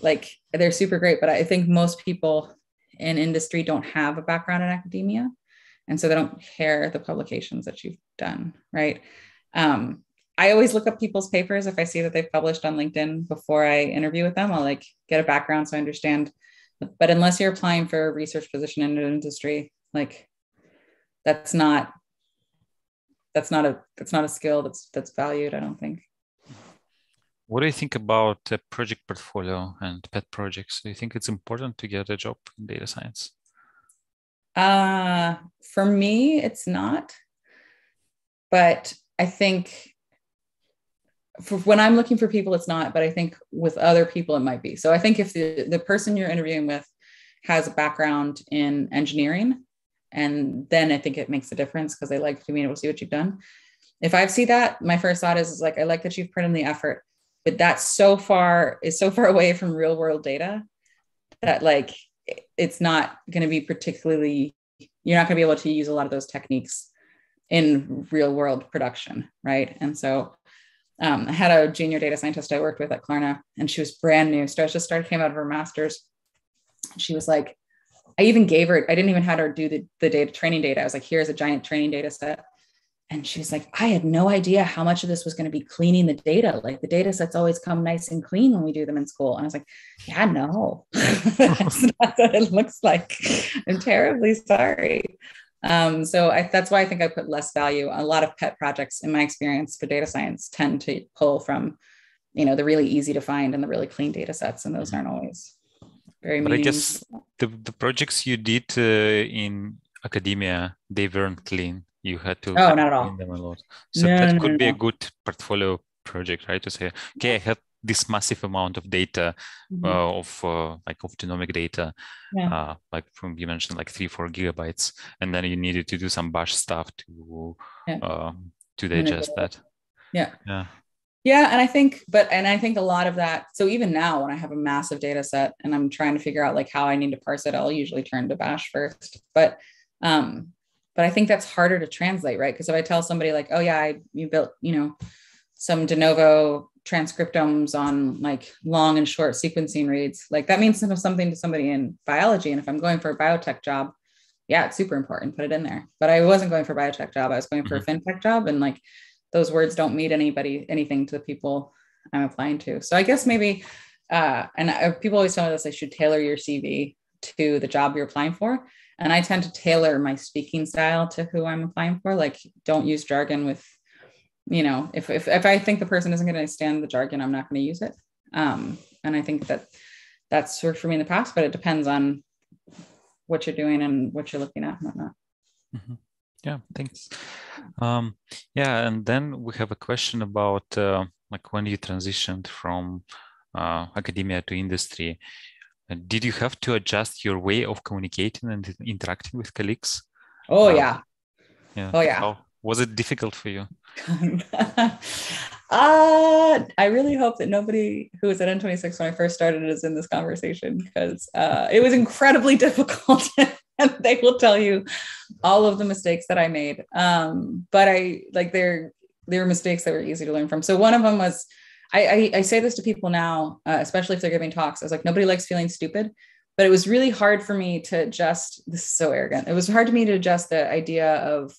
like they're super great. But I think most people in industry don't have a background in academia, and so they don't care the publications that you've done, right? Um, I always look up people's papers if I see that they've published on LinkedIn before I interview with them. I'll like get a background so I understand. But unless you're applying for a research position in an industry, like that's not that's not a that's not a skill that's that's valued i don't think what do you think about a project portfolio and pet projects do you think it's important to get a job in data science uh for me it's not but i think for when i'm looking for people it's not but i think with other people it might be. So i think if the the person you're interviewing with has a background in engineering and then i think it makes a difference because they like to be able to see what you've done. If i see that my first thought is, is like i like that you've put in the effort but that's so far is so far away from real world data that like it's not going to be particularly you're not going to be able to use a lot of those techniques in real world production right? And so um, i had a junior data scientist i worked with at klarna and she was brand new so I just started came out of her master's she was like I even gave her, I didn't even have her do the, the data training data. I was like, here's a giant training data set. And she's like, I had no idea how much of this was going to be cleaning the data. Like the data sets always come nice and clean when we do them in school. And I was like, yeah, no, that's not what it looks like. I'm terribly sorry. Um, so I, that's why I think I put less value. A lot of pet projects, in my experience for data science, tend to pull from, you know, the really easy to find and the really clean data sets, and those aren't always very but i guess the, the projects you did uh, in academia they weren't clean. You had to oh not at all. them a lot. So no, that no, could no, be a good portfolio project right to say okay i had this massive amount of data mm-hmm. uh, of uh, like of genomic data yeah. uh, like from you mentioned like three four gigabytes and then you needed to do some bash stuff to yeah. Um, to digest that yeah yeah yeah, and I think, but and I think a lot of that. So even now, when I have a massive data set and I'm trying to figure out like how I need to parse it, I'll usually turn to Bash first. But um, but I think that's harder to translate, right? Because if I tell somebody like, oh yeah, I you built, you know, some de novo transcriptomes on like long and short sequencing reads, like that means something to somebody in biology. And if I'm going for a biotech job, yeah, it's super important. Put it in there. But I wasn't going for a biotech job. I was going for mm-hmm. a fintech job, and like those words don't mean anybody anything to the people I'm applying to. So I guess maybe, uh, and I, people always tell me this: I should tailor your CV to the job you're applying for. And I tend to tailor my speaking style to who I'm applying for. Like, don't use jargon with, you know, if if, if I think the person isn't going to understand the jargon, I'm not going to use it. Um, and I think that that's worked for me in the past, but it depends on what you're doing and what you're looking at and whatnot. Mm-hmm. Yeah, thanks. Um, yeah, and then we have a question about uh, like when you transitioned from uh, academia to industry. Uh, did you have to adjust your way of communicating and interacting with colleagues? Oh yeah. Yeah. Oh yeah. How, was it difficult for you? uh, I really hope that nobody who was at N26 when I first started is in this conversation because uh, it was incredibly difficult and they will tell you all of the mistakes that I made. Um, but I like they're they're mistakes that were easy to learn from. So one of them was I, I, I say this to people now, uh, especially if they're giving talks. I was like, nobody likes feeling stupid, but it was really hard for me to adjust. This is so arrogant. It was hard to me to adjust the idea of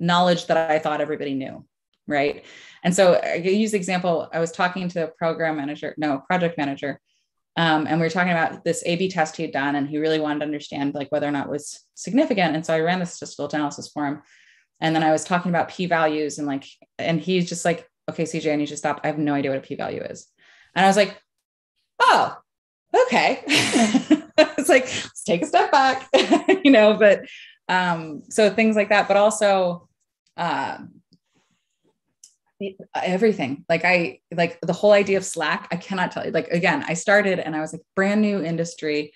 knowledge that I thought everybody knew, right? And so I use the example. I was talking to a program manager, no project manager, um, and we were talking about this A/B test he had done, and he really wanted to understand like whether or not was significant. And so I ran the statistical analysis for him, and then I was talking about p values and like, and he's just like, "Okay, CJ, I need to stop. I have no idea what a p value is." And I was like, "Oh, okay." it's like let's take a step back, you know. But um, so things like that, but also. Uh, everything. Like i like the whole idea of slack i cannot tell you. Like again i started and i was like brand new industry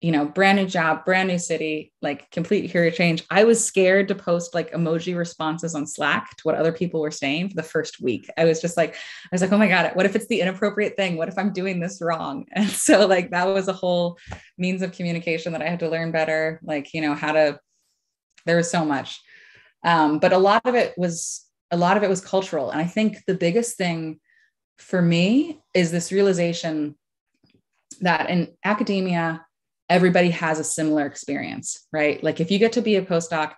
you know brand new job brand new city like complete career change. I was scared to post like emoji responses on slack to what other people were saying for the first week. I was just like i was like oh my god what if it's the inappropriate thing? What if i'm doing this wrong? And so like that was a whole means of communication that i had to learn better like you know how to there was so much um, but a lot of it was a lot of it was cultural. And I think the biggest thing for me is this realization that in academia, everybody has a similar experience, right? Like if you get to be a postdoc,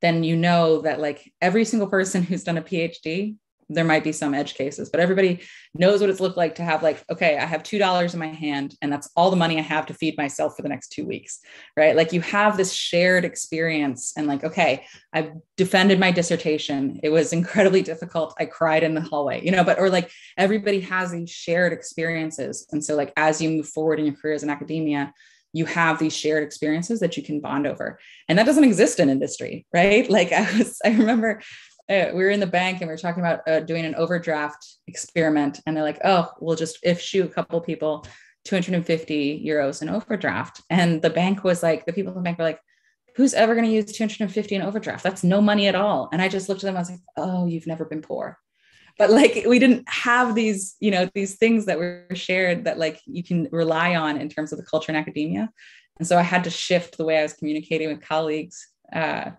then you know that like every single person who's done a PhD there might be some edge cases, but everybody knows what it's looked like to have like, okay, I have two dollars in my hand, and that's all the money I have to feed myself for the next two weeks, right? Like you have this shared experience, and like, okay, I've defended my dissertation. It was incredibly difficult. I cried in the hallway, you know, but or like everybody has these shared experiences, and so like as you move forward in your careers in academia, you have these shared experiences that you can bond over and that doesn't exist in industry right like i was i remember uh, we were in the bank and we were talking about uh, doing an overdraft experiment. And they're like oh we'll just if issue a couple people 250 euros in overdraft. And the bank was like the people in the bank were like who's ever going to use 250 in overdraft? That's no money at all. And i just looked at them i was like oh you've never been poor. But like we didn't have these you know these things that were shared that like you can rely on in terms of the culture in academia. And so i had to shift the way i was communicating with colleagues uh,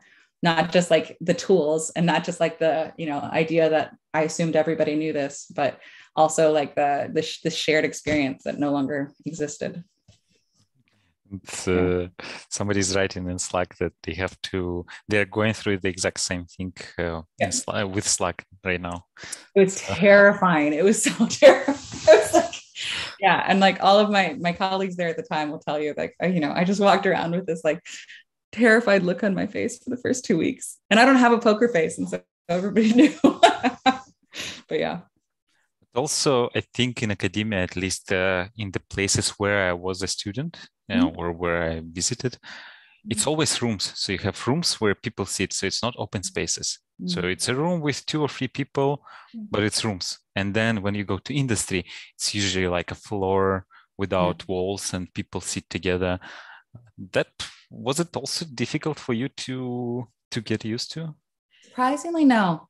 not just like the tools and not just like the you know idea that i assumed everybody knew this but also like the the, the shared experience that no longer existed. Uh, somebody's writing in slack that they have to they're going through the exact same thing uh, yeah. with slack right now. It was terrifying. It was so terrifying. Was like, yeah and like all of my my colleagues there at the time will tell you like you know i just walked around with this like terrified look on my face for the first two weeks. And I don't have a poker face, and so everybody knew. but yeah. Also, I think in academia, at least uh, in the places where I was a student you know, mm-hmm. or where I visited, it's mm-hmm. always rooms. So you have rooms where people sit. So it's not open spaces. Mm-hmm. So it's a room with two or three people, mm-hmm. but it's rooms. And then when you go to industry, it's usually like a floor without mm-hmm. walls and people sit together. That was it also difficult for you to to get used to surprisingly no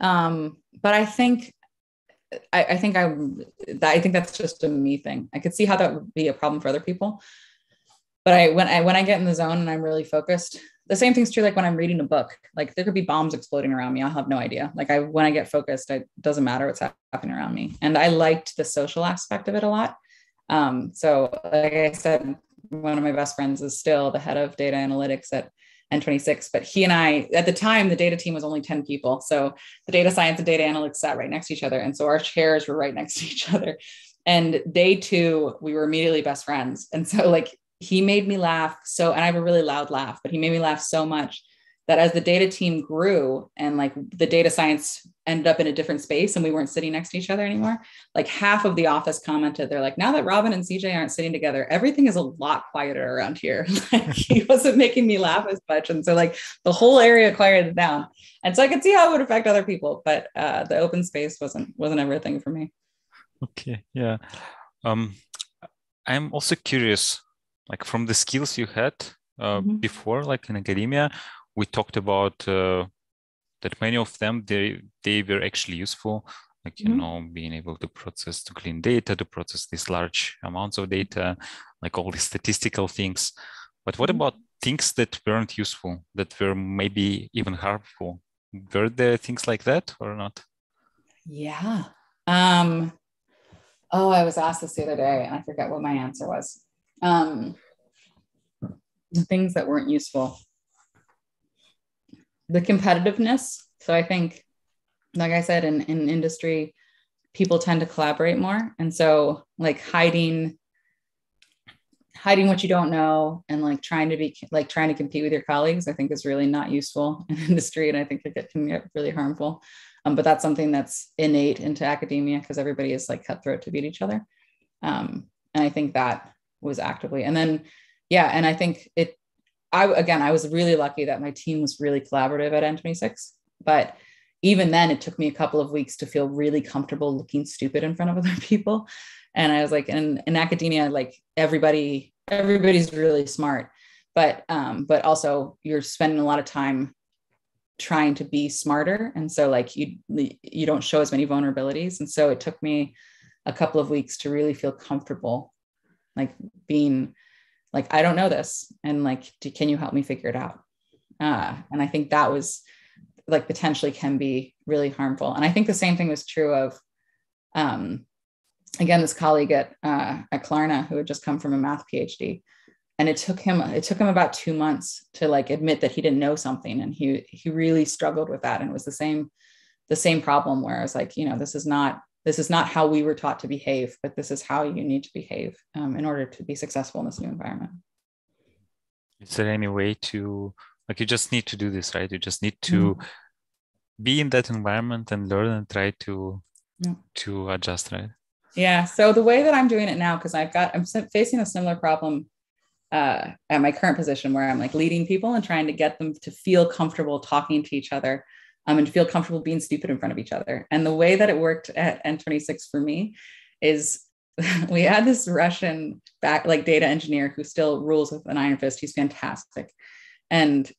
um but i think I, I think I, I think that's just a me thing. I could see how that would be a problem for other people, but I when I when I get in the zone and I'm really focused, the same thing's true like when I'm reading a book. Like there could be bombs exploding around me. I'll have no idea. Like I when I get focused, it doesn't matter what's happening around me. And I liked the social aspect of it a lot. Um, so like I said, one of my best friends is still the head of data analytics at N26. But he and I, at the time, the data team was only 10 people. So the data science and data analytics sat right next to each other. And so our chairs were right next to each other. And day two, we were immediately best friends. And so, like, he made me laugh so, and I have a really loud laugh, but he made me laugh so much that as the data team grew and like the data science ended up in a different space and we weren't sitting next to each other anymore, like half of the office commented, they're like, now that Robin and CJ aren't sitting together, everything is a lot quieter around here. like he wasn't making me laugh as much. And so like the whole area quieted down. And so I could see how it would affect other people, but uh, the open space wasn't wasn't everything for me. Okay. Yeah. Um I'm also curious, like from the skills you had uh, mm-hmm. before, like in academia, we talked about uh, that many of them they they were actually useful like you mm-hmm. know being able to process to clean data to process these large amounts of data like all the statistical things. But what mm-hmm. about things that weren't useful that were maybe even harmful? Were there things like that or not? Yeah. Um oh i was asked this the other day and i forget what my answer was. Um the things that weren't useful the competitiveness. So I think, like I said, in, in industry, people tend to collaborate more. And so like hiding hiding what you don't know and like trying to be like trying to compete with your colleagues i think is really not useful in industry and i think it can get really harmful um, but that's something that's innate into academia because everybody is like cutthroat to beat each other um, and i think that was actively and then yeah and i think it I again, I was really lucky that my team was really collaborative at N26. But even then, it took me a couple of weeks to feel really comfortable looking stupid in front of other people. And I was like, in, in academia, like everybody, everybody's really smart, but um, but also you're spending a lot of time trying to be smarter, and so like you you don't show as many vulnerabilities. And so it took me a couple of weeks to really feel comfortable, like being like i don't know this. And like can you help me figure it out? Uh, and i think that was like potentially can be really harmful. And I think the same thing was true of, um, again, this colleague at uh, at Klarna who had just come from a math PhD, and it took him it took him about two months to like admit that he didn't know something, and he he really struggled with that, and it was the same the same problem where I was like, you know, this is not this is not how we were taught to behave, but this is how you need to behave um, in order to be successful in this new environment. Is there any way to like you just need to do this, right? You just need to mm-hmm. be in that environment and learn and try to yeah. to adjust, right? Yeah. So the way that I'm doing it now, because I've got I'm facing a similar problem uh, at my current position where I'm like leading people and trying to get them to feel comfortable talking to each other um, and feel comfortable being stupid in front of each other. And the way that it worked at N26 for me is we had this Russian back like data engineer who still rules with an iron fist. He's fantastic. And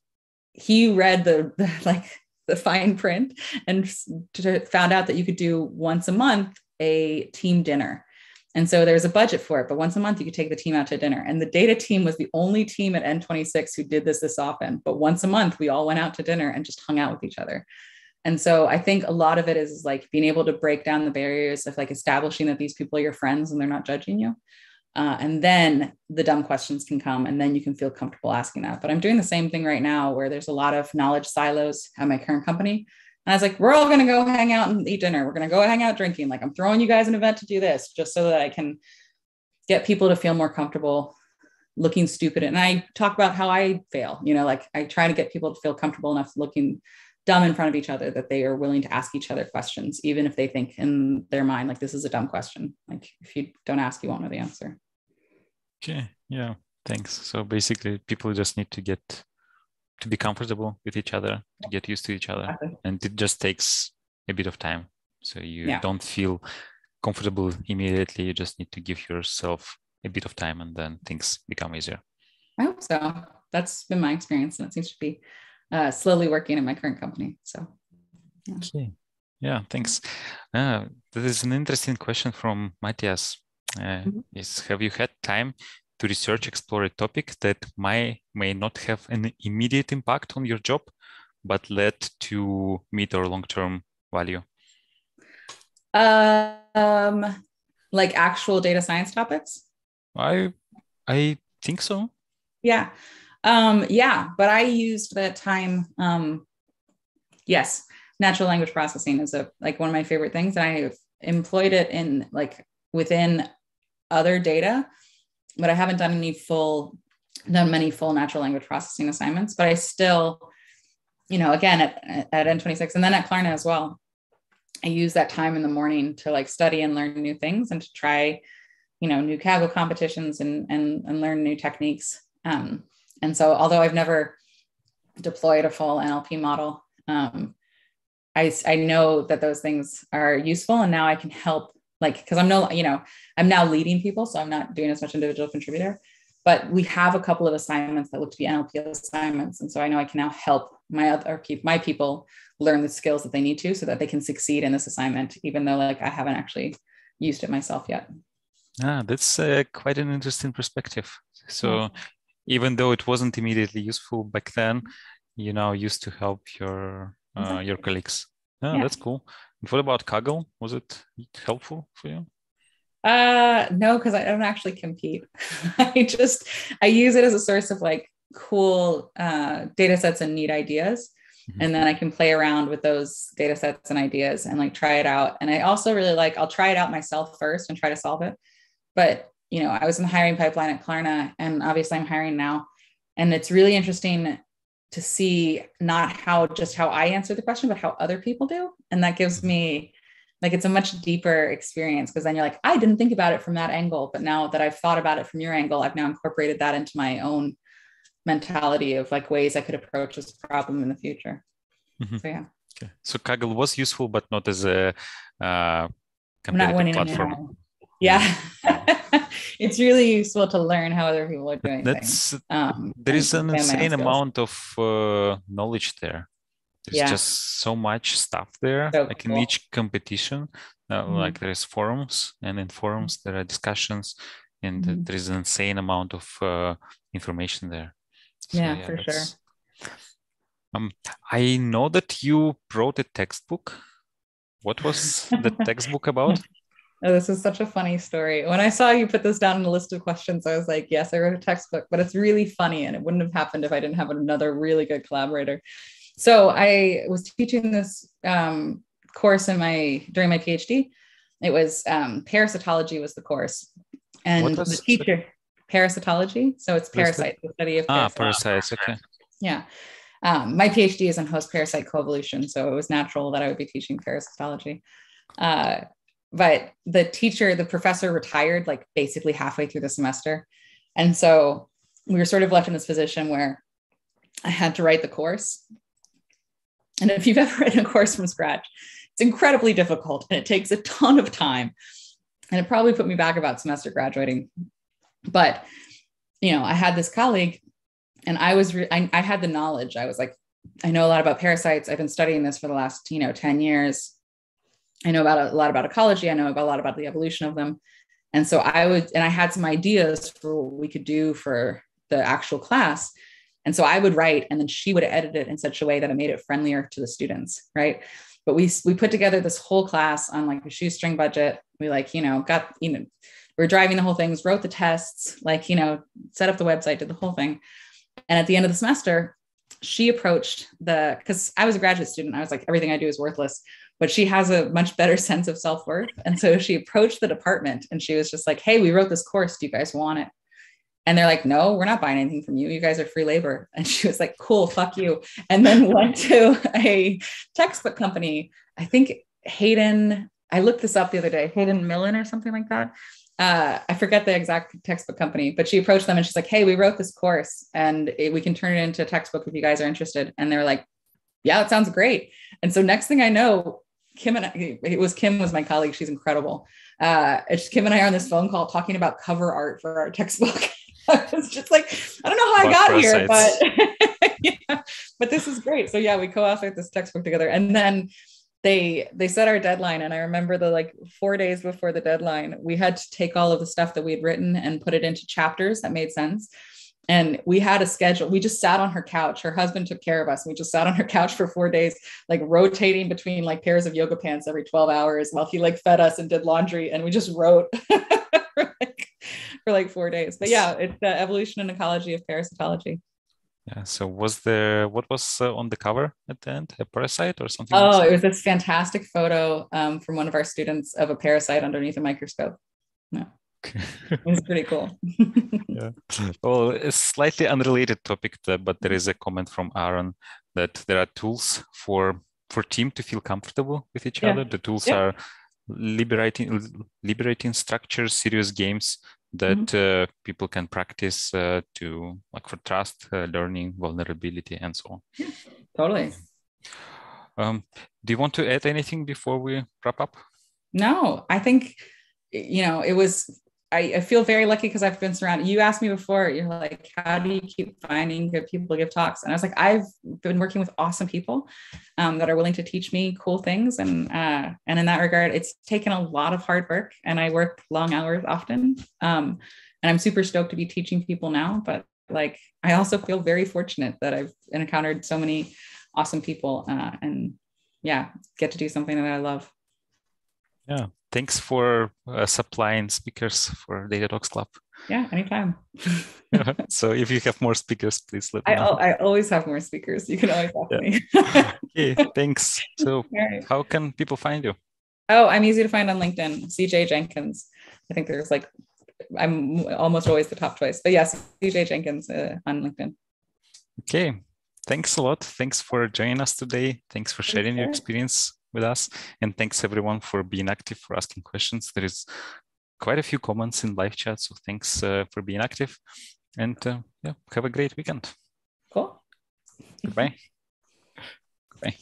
he read the, the like the fine print and found out that you could do once a month a team dinner. And so there's a budget for it, but once a month you could take the team out to dinner. And the data team was the only team at N26 who did this this often. But once a month we all went out to dinner and just hung out with each other. And so I think a lot of it is like being able to break down the barriers of like establishing that these people are your friends and they're not judging you. Uh, and then the dumb questions can come and then you can feel comfortable asking that. But I'm doing the same thing right now where there's a lot of knowledge silos at my current company. And I was like, we're all going to go hang out and eat dinner. We're going to go hang out drinking. Like, I'm throwing you guys an event to do this just so that I can get people to feel more comfortable looking stupid. And I talk about how I fail, you know, like I try to get people to feel comfortable enough looking dumb in front of each other that they are willing to ask each other questions, even if they think in their mind, like, this is a dumb question. Like, if you don't ask, you won't know the answer. Okay. Yeah. Thanks. So basically, people just need to get to be comfortable with each other, to get used to each other. And it just takes a bit of time. So you yeah. don't feel comfortable immediately. You just need to give yourself a bit of time and then things become easier. I hope so. That's been my experience. And it seems to be uh, slowly working in my current company. So, yeah. Okay. Yeah, thanks. Uh, this is an interesting question from Matthias. Uh, mm-hmm. Is have you had time to research, explore a topic that may may not have an immediate impact on your job, but led to mid or long term value? Um, like actual data science topics. I I think so. Yeah. Um, yeah, but I used that time. Um, yes, natural language processing is a like one of my favorite things. And I've employed it in like within other data, but I haven't done any full, done many full natural language processing assignments. But I still, you know, again at, at N26 and then at Klarna as well. I use that time in the morning to like study and learn new things and to try, you know, new Kaggle competitions and and and learn new techniques. Um, and so, although I've never deployed a full NLP model, um, I, I know that those things are useful. And now I can help, like, because I'm no, you know, I'm now leading people. So I'm not doing as much individual contributor, but we have a couple of assignments that look to be NLP assignments. And so I know I can now help my other people, my people learn the skills that they need to so that they can succeed in this assignment, even though like I haven't actually used it myself yet. Ah, that's uh, quite an interesting perspective. So even though it wasn't immediately useful back then, you now used to help your uh, exactly. your colleagues. Yeah, yeah, that's cool. And what about Kaggle? Was it helpful for you? Uh, no, because I don't actually compete. I just I use it as a source of like cool uh, data sets and neat ideas. Mm-hmm. And then I can play around with those data sets and ideas and like try it out. And I also really like, I'll try it out myself first and try to solve it. But you know, I was in the hiring pipeline at Klarna, and obviously I'm hiring now. And it's really interesting to see not how just how I answer the question, but how other people do. And that gives me like it's a much deeper experience because then you're like, I didn't think about it from that angle. But now that I've thought about it from your angle, I've now incorporated that into my own mentality of like ways I could approach this problem in the future. Mm-hmm. So yeah. Okay. So Kaggle was useful, but not as a uh, competitive platform. Yeah. it's really useful to learn how other people are doing That's um, there is an insane amount of uh, knowledge there. There's yeah. just so much stuff there. So like cool. in each competition, uh, mm-hmm. like there is forums, and in forums there are discussions, and mm-hmm. there is an insane amount of uh, information there. So, yeah, yeah, for sure. Um, I know that you wrote a textbook. What was the textbook about? Oh, this is such a funny story. When I saw you put this down in a list of questions, I was like, yes, I wrote a textbook, but it's really funny. And it wouldn't have happened if I didn't have another really good collaborator. So I was teaching this um, course in my during my PhD. It was um, parasitology was the course, and the teacher parasitology. So it's parasites, the study of ah parasites. Okay. Yeah. Um, my PhD is in host parasite coevolution, so it was natural that I would be teaching parasitology. Uh, but the teacher, the professor retired like basically halfway through the semester. And so we were sort of left in this position where I had to write the course. And if you've ever written a course from scratch, it's incredibly difficult and it takes a ton of time. And it probably put me back about semester graduating. But, you know, I had this colleague and I was, re- I, I had the knowledge. I was like, I know a lot about parasites. I've been studying this for the last, you know, 10 years. I know about a, lot about ecology. I know a lot about the evolution of them. And so I would, and I had some ideas for what we could do for the actual class. And so I would write, and then she would edit it in such a way that it made it friendlier to the students, right? But we we put together this whole class on like a shoestring budget. We like, you know, got, you know, we are driving the whole thing, wrote the tests, like, you know, set up the website, did the whole thing. And at the end of the semester, she approached the because I was a graduate student. I was like, everything I do is worthless but she has a much better sense of self-worth. And so she approached the department and she was just like hey we wrote this course. Do you guys want it? And they're like no we're not buying anything from you. You guys are free labor. And she was like cool fuck you. And then went to a textbook company. I think hayden i looked this up the other day hayden millen or something like that. Uh, I forget the exact textbook company, but she approached them and she's like, Hey, we wrote this course and it, we can turn it into a textbook if you guys are interested. And they're like, Yeah, it sounds great. And so next thing I know, Kim and I, it was Kim was my colleague. She's incredible. Uh, it's Kim and I are on this phone call talking about cover art for our textbook. I was just like, I don't know how I got here, but yeah, but this is great. So yeah, we co-authored this textbook together, and then they they set our deadline. And I remember the like four days before the deadline, we had to take all of the stuff that we had written and put it into chapters that made sense and we had a schedule we just sat on her couch. Her husband took care of us. We just sat on her couch for four days like rotating between like pairs of yoga pants every 12 hours while he like fed us and did laundry. And we just wrote for, like, for like four days. But yeah it's the evolution and ecology of parasitology. Yeah so was there what was uh, on the cover at the end? A parasite or something? Oh it was this fantastic photo um, from one of our students of a parasite underneath a microscope. Yeah it's pretty cool. yeah. Well, a slightly unrelated topic, but there is a comment from Aaron that there are tools for for team to feel comfortable with each yeah. other. The tools yeah. are liberating liberating structures, serious games that mm-hmm. uh, people can practice uh, to like for trust, uh, learning, vulnerability, and so on. Yeah, totally. Um, do you want to add anything before we wrap up? No, I think you know it was I, I feel very lucky because I've been surrounded. You asked me before, you're like, how do you keep finding good people to give talks? And I was like, I've been working with awesome people um, that are willing to teach me cool things. And uh, and in that regard, it's taken a lot of hard work and I work long hours often. Um, and I'm super stoked to be teaching people now. But like, I also feel very fortunate that I've encountered so many awesome people uh, and yeah, get to do something that I love. Yeah, thanks for uh, supplying speakers for Data Talks Club. Yeah, anytime. so if you have more speakers, please let me I, know. I always have more speakers. You can always ask yeah. me. okay, thanks. So right. how can people find you? Oh, I'm easy to find on LinkedIn, CJ Jenkins. I think there's like, I'm almost always the top choice. But yes, CJ Jenkins uh, on LinkedIn. Okay. Thanks a lot. Thanks for joining us today. Thanks for sharing your experience with us. And thanks everyone for being active, for asking questions. There is quite a few comments in live chat, so thanks uh, for being active. And uh, yeah, have a great weekend. Cool. Goodbye. Goodbye.